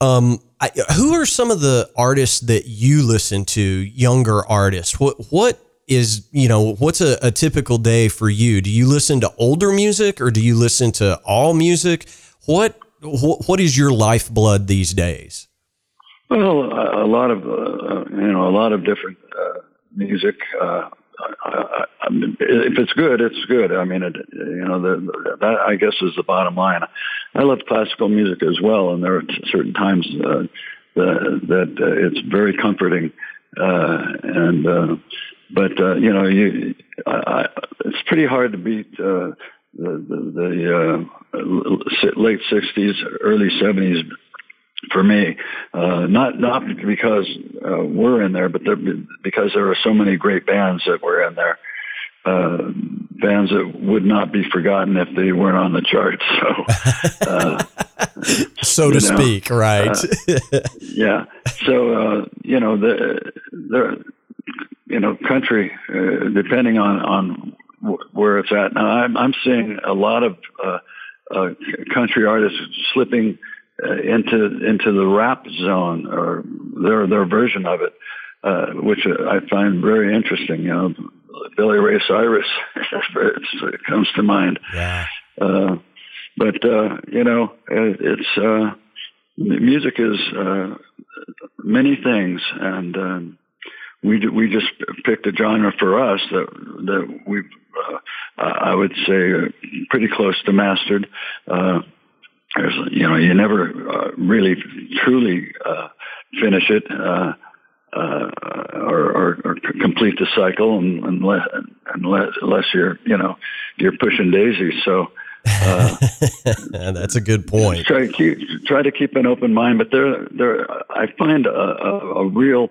Um, I, who are some of the artists that you listen to, younger artists? What what is you know what's a, a, typical day for you? Do you listen to older music or do you listen to all music? What what, what is your lifeblood these days? Well, a, lot of uh, you know a lot of different uh, music. Uh, I, I, mean, if it's good, it's good. I mean, it, you know, the, that I guess is the bottom line. I love classical music as well, and there are certain times uh, that, uh, it's very comforting. Uh, and uh, but uh, you know, you, I, I, it's pretty hard to beat uh, the the, the uh, late '60s, early '70s for me. Uh, not not because uh, we're in there, but there, because there are so many great bands that were in there. Uh, bands that would not be forgotten if they weren't on the charts. So, uh, so to know, speak, right? Uh, yeah. So uh, you know the the you know country, depending on on where it's at. Now I'm I'm seeing a lot of country artists slipping uh, into into the rap zone or their their version of it, uh, which I find very interesting. You know, Billy Ray Cyrus comes to mind. Yeah. Uh, but uh, you know, it, it's uh, music is uh, many things, and um, we we just picked a genre for us that that we uh, I would say pretty close to mastered. Uh, there's, you know, you never uh, really truly uh, finish it uh, uh, or, or, or, complete the cycle unless, unless, unless you're, you know, you're pushing daisies. So uh, that's a good point. Try to keep try to keep an open mind, but there, there, I find a, a, a real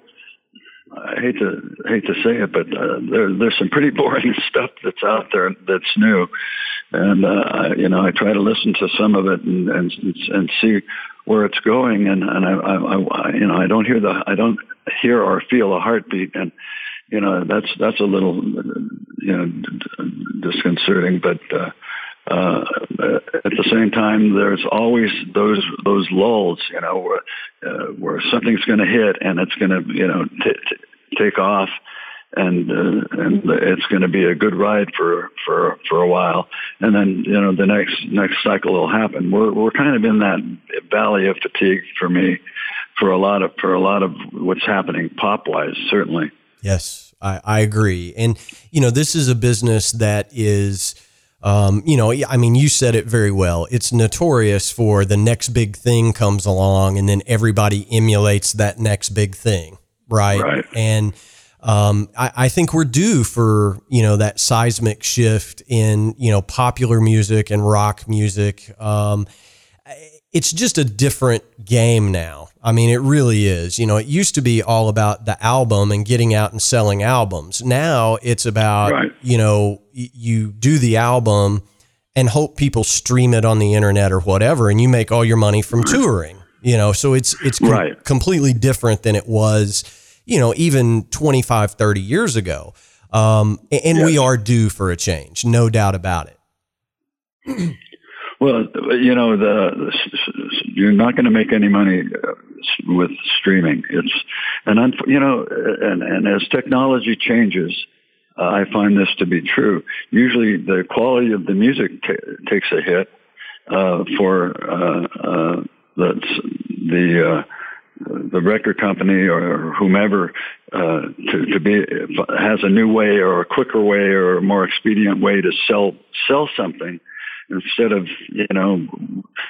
I hate to hate to say it, but uh, there, there's some pretty boring stuff that's out there that's new, and uh, you know I try to listen to some of it and and, and see where it's going, and and I, I, I you know I don't hear the I don't hear or feel a heartbeat, and you know that's that's a little you know disconcerting, but. Uh, uh, at the same time, there's always those those lulls, you know, where uh, where something's going to hit and it's going to, you know, t- t- take off, and uh, and it's going to be a good ride for for for a while, and then you know the next next cycle will happen. We're we're kind of in that valley of fatigue for me, for a lot of for a lot of what's happening pop wise, certainly. Yes, I, I agree, and you know this is a business that is. Um, you know, I mean, you said it very well. It's notorious for the next big thing comes along, and then everybody emulates that next big thing, right? Right. And um, I, I, think we're due for you know that seismic shift in you know popular music and rock music. Um, it's just a different game now. I mean, it really is. You know, it used to be all about the album and getting out and selling albums. Now it's about right. you know you do the album and hope people stream it on the internet or whatever, and you make all your money from touring. You know, so it's it's com- right. completely different than it was you know, even 25, 30 years ago. Um, and yes. we are due for a change, no doubt about it. Well, you know, the, you're not going to make any money uh, with streaming. It's and you know, and and as technology changes, uh, I find this to be true. Usually, the quality of the music t- takes a hit uh, for uh, uh the the uh, the record company or whomever uh, to, to be has a new way or a quicker way or a more expedient way to sell sell something instead of you know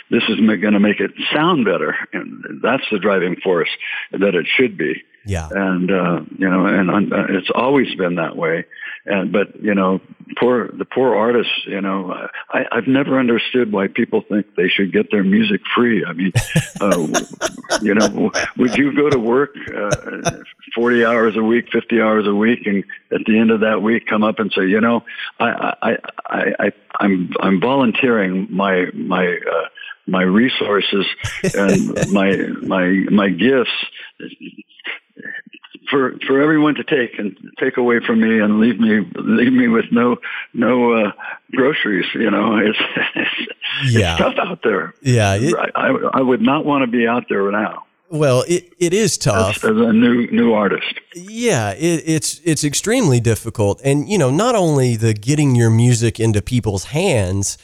this is going to make it sound better. And that's the driving force that it should be. Yeah. And uh you know and uh, it's always been that way and but you know poor the poor artists you know i i've never understood why people think they should get their music free. I mean uh, you know would you go to work uh, 40 hours a week 50 hours a week and at the end of that week come up and say you know i i i, I i'm i'm volunteering my my uh my resources and my my my gifts for for everyone to take and take away from me and leave me leave me with no no uh, groceries. You know, it's it's, yeah. it's tough out there. Yeah, it, I, I would not want to be out there now. Well, it, it is tough as, as a new new artist. Yeah, it, it's it's extremely difficult, and you know, not only the getting your music into people's hands.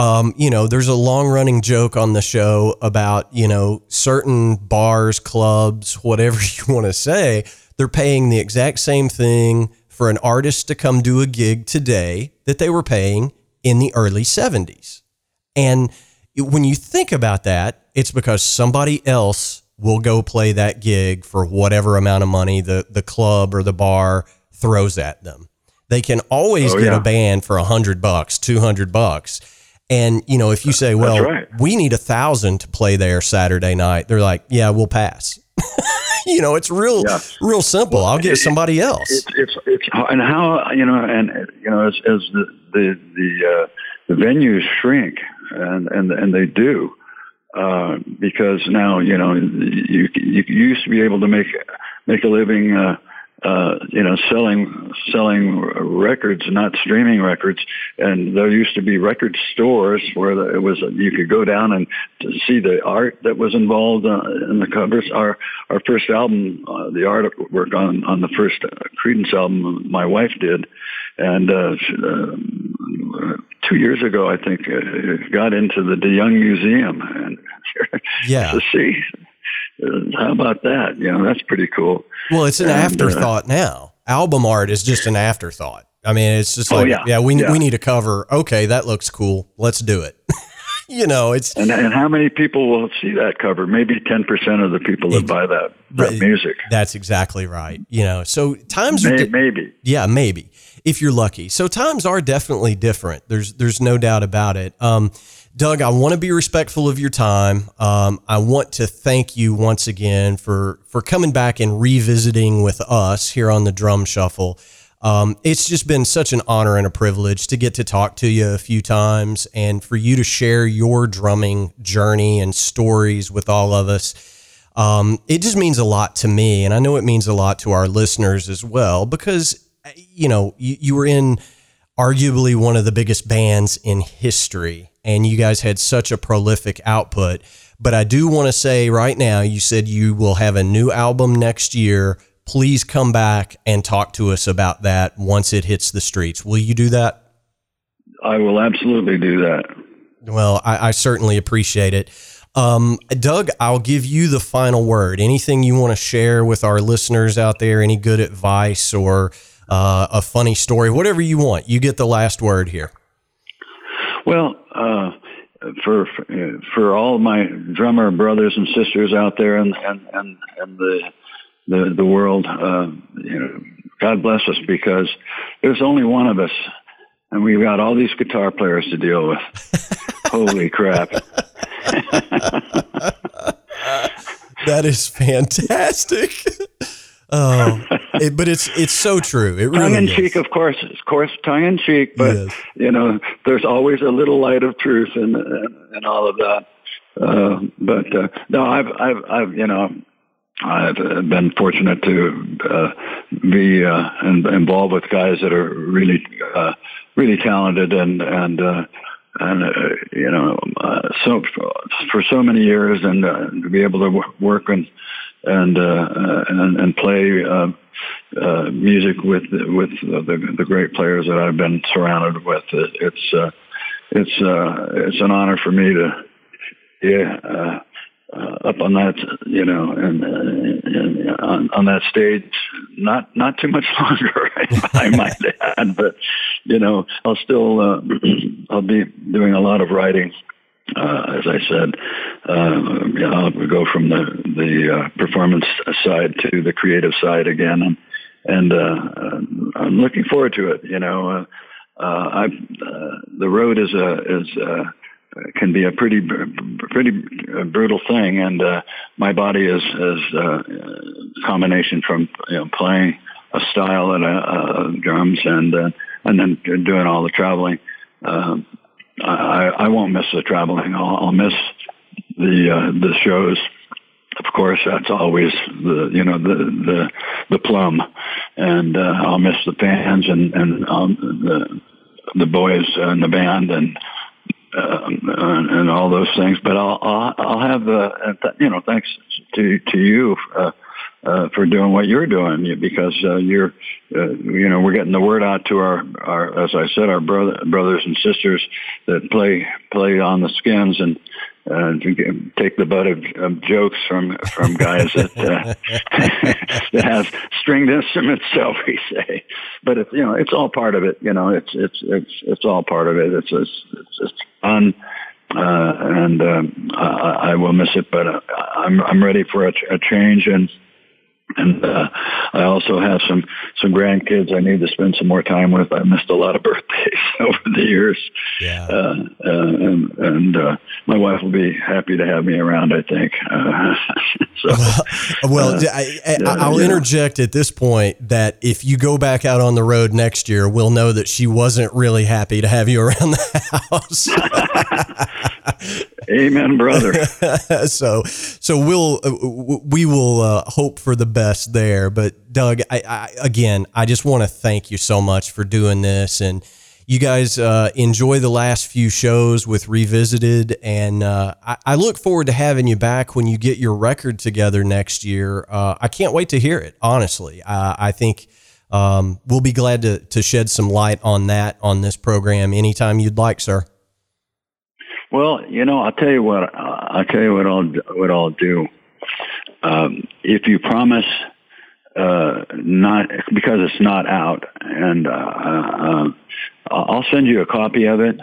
Um, you know, there's a long running joke on the show about, you know, certain bars, clubs, whatever you want to say, they're paying the exact same thing for an artist to come do a gig today that they were paying in the early 70s. And when you think about that, it's because somebody else will go play that gig for whatever amount of money the, the club or the bar throws at them. They can always oh, get yeah. a band for a hundred bucks, two hundred bucks. And you know, if you say, "Well, right. we need a thousand to play there Saturday night," they're like, "Yeah, we'll pass." you know, it's real, yeah. real simple. I'll get somebody else. It's, it's, it's, and how, you know, and, you know, as, as the, the, the, uh, the venues shrink and, and, and they do, uh, because now, you know, you, you used to be able to make, make a living, uh, uh, you know, selling selling records, not streaming records. And there used to be record stores where it was you could go down and see the art that was involved uh, in the covers. Our our first album, uh, the artwork on on the first uh, Creedence album, my wife did, and uh, uh, two years ago, I think, uh, got into the De Young Museum and yeah. to see how about that? You know, that's pretty cool. Well, it's an and, uh, afterthought uh, now. Album art is just an afterthought. I mean, it's just oh, like, oh, yeah, yeah, we, yeah. we need a cover. Okay, that looks cool. Let's do it. you know, it's and, and how many people will see that cover? Maybe ten percent of the people that buy that, that music. That's exactly right. You know, so times May, are di- maybe yeah, maybe if you're lucky. So times are definitely different. There's there's no doubt about it. Um, Doug, I want to be respectful of your time. Um, I want to thank you once again for for coming back and revisiting with us here on the Drum Shuffle. Um, it's just been such an honor and a privilege to get to talk to you a few times and for you to share your drumming journey and stories with all of us. Um, it just means a lot to me, and I know it means a lot to our listeners as well because you know you, you were in arguably one of the biggest bands in history and you guys had such a prolific output. But I do want to say right now, you said you will have a new album next year, please come back and talk to us about that once it hits the streets. Will you do that? I will absolutely do that. Well, I, I certainly appreciate it. Um, Doug, I'll give you the final word. Anything you want to share with our listeners out there? Any good advice or uh, a funny story? Whatever you want. You get the last word here. Well, uh, for for all my drummer brothers and sisters out there and and and, and the the the world, uh, you know, God bless us because there's only one of us, and we've got all these guitar players to deal with. Holy crap! that is fantastic. Oh, it, but it's it's so true. It really tongue in is. cheek, of course, of course, tongue in cheek. But Yes. you know, there's always a little light of truth in in, in all of that. Uh, but uh, no, I've I've I've you know. I've uh, been fortunate to uh, be uh, in, involved with guys that are really, uh, really talented and and uh, and uh, you know, uh, so for so many years, and uh, to be able to w- work and and uh, uh, and, and play uh, uh, music with with the, the great players that I've been surrounded with. It, it's uh, it's uh, it's an honor for me to yeah uh, uh, up on that you know and, uh, and on, on that stage. Not not too much longer, I, might add, but you know I'll still uh, I'll be doing a lot of writing uh, as I said, uh, you know, I'll go from the the uh, performance side to the creative side again, and and uh, I'm looking forward to it. You know, uh, uh, I uh, the road is a is uh, can be a pretty pretty brutal thing, and uh, my body is is uh, a combination from you know, playing a style and uh, uh, drums and uh, and then doing all the traveling. Um, I, I won't miss the traveling. I'll, I'll miss the uh, the shows. Of course, that's always the you know the the the plum, and uh, I'll miss the fans and and um, the the boys and the band and uh, and, and all those things. But I'll I'll, I'll have uh, th- you know thanks to to you. Uh, uh, for doing what you're doing because uh, you're, uh, you know, we're getting the word out to our, our, as I said, our brother, brothers and sisters that play play on the skins and uh, take the butt of, of jokes from from guys that uh, that have stringed instruments, shall we say? But it's you know, it's all part of it. You know, it's it's it's it's all part of it. It's it's it's, it's fun. Uh, and um, I, I will miss it, but uh, I'm I'm ready for a, a change, and and uh, I also have some some grandkids I need to spend some more time with. I missed a lot of birthdays over the years, Yeah. uh, uh, and, and uh, my wife will be happy to have me around. I think. Uh, so Well, uh, I, I, yeah, I'll yeah. interject at this point that if you go back out on the road next year, we'll know that she wasn't really happy to have you around the house. Amen, brother. so, so we'll uh, we will uh, hope for the best there. But Doug, I, I again, I just want to thank you so much for doing this, and you guys uh, enjoy the last few shows with Revisited, and uh, I, I look forward to having you back when you get your record together next year. Uh, I can't wait to hear it. Honestly, I think. Um, we'll be glad to, to shed some light on that on this program anytime you'd like, sir. Well, you know, I'll tell you what. Uh, I'll tell you what I'll what I'll do. Um, if you promise uh, not because it's not out, and uh, uh, I'll send you a copy of it,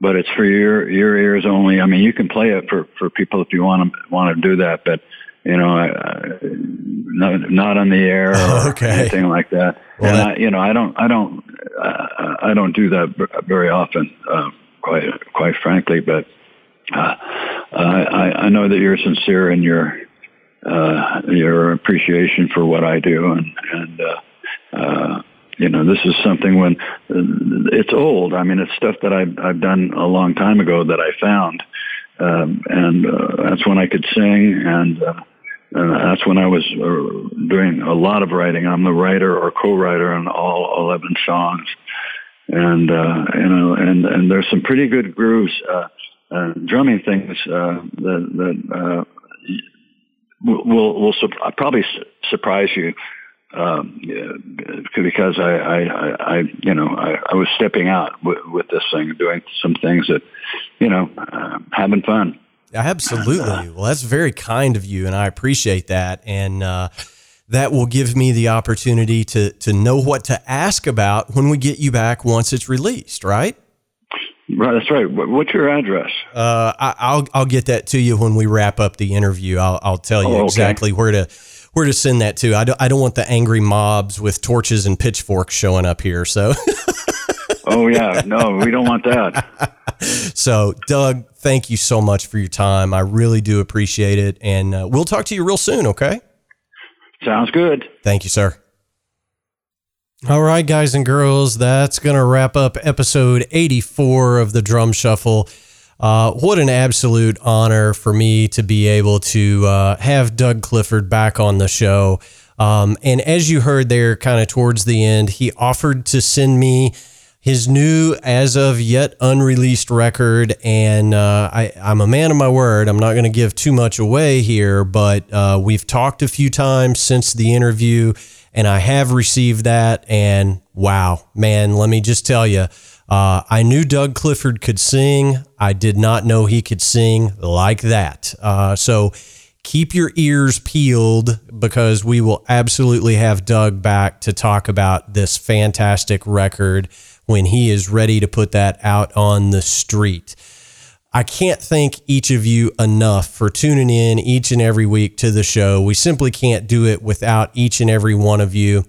but it's for your your ears only. I mean, you can play it for for people if you want to want to do that, but you know, uh, not not on the air or Okay. anything like that. Well, and that- I, you know, I don't I don't uh, I don't do that very often. Uh, quite quite frankly, but uh, I, I know that you're sincere in your uh, your appreciation for what I do, and and uh, uh, you know this is something when it's old. I mean, it's stuff that I've I've done a long time ago that I found, um, and uh, that's when I could sing, and uh, and that's when I was uh, doing a lot of writing. I'm the writer or co-writer on all 11 songs and uh, you know, and and there's some pretty good grooves, uh, uh, drumming things uh, that that uh, will will sup- probably su- surprise you. um, because I, I, I, you know, I, I was stepping out with, with this thing, doing some things that, you know, uh, having fun. Absolutely. Well, that's very kind of you, and I appreciate that. And uh, that will give me the opportunity to to know what to ask about when we get you back once it's released. Right. Right, that's right. What's your address? Uh, I, will I'll get that to you when we wrap up the interview. I'll I'll tell you oh, okay. exactly where to where to send that to. I don't I don't want the angry mobs with torches and pitchforks showing up here. So. oh yeah, no, we don't want that. So, Doug, thank you so much for your time. I really do appreciate it, and uh, we'll talk to you real soon. Okay. Sounds good. Thank you, sir. All right, guys and girls, that's going to wrap up episode 84 of the Drum Shuffle. Uh, what an absolute honor for me to be able to uh, have Doug Clifford back on the show. Um, and as you heard there, kind of towards the end, he offered to send me his new, as of yet unreleased record. And uh, I, am a man of my word. I'm not going to give too much away here, but uh, we've talked a few times since the interview and I have received that. And wow, man, let me just tell you, uh, I knew Doug Clifford could sing. I did not know he could sing like that. Uh, so keep your ears peeled because we will absolutely have Doug back to talk about this fantastic record when he is ready to put that out on the street. I can't thank each of you enough for tuning in each and every week to the show. We simply can't do it without each and every one of you.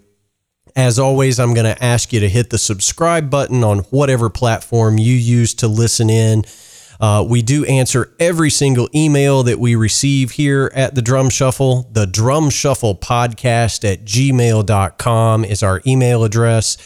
As always, I'm going to ask you to hit the subscribe button on whatever platform you use to listen in. Uh, we do answer every single email that we receive here at the Drum Shuffle. The Drum Shuffle Podcast at gmail.com is our email address.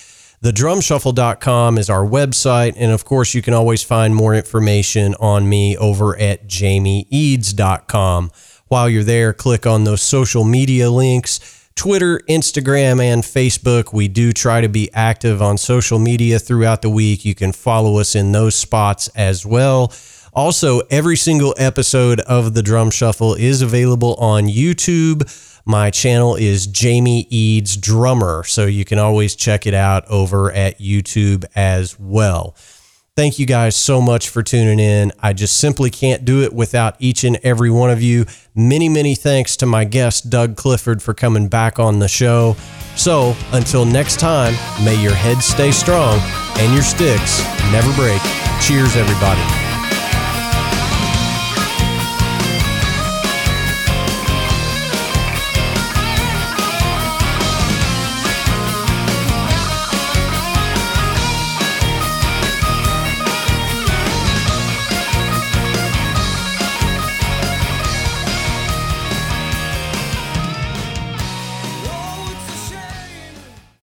TheDrumShuffle.com is our website. And of course, you can always find more information on me over at jamieeads.com. While you're there, click on those social media links Twitter, Instagram, and Facebook. We do try to be active on social media throughout the week. You can follow us in those spots as well. Also, every single episode of The Drum Shuffle is available on YouTube my channel is Jamie Eads Drummer, so you can always check it out over at YouTube as well. Thank you guys so much for tuning in. I just simply can't do it without each and every one of you. Many, many thanks to my guest, Doug Clifford, for coming back on the show. So until next time, may your head stay strong and your sticks never break. Cheers, everybody.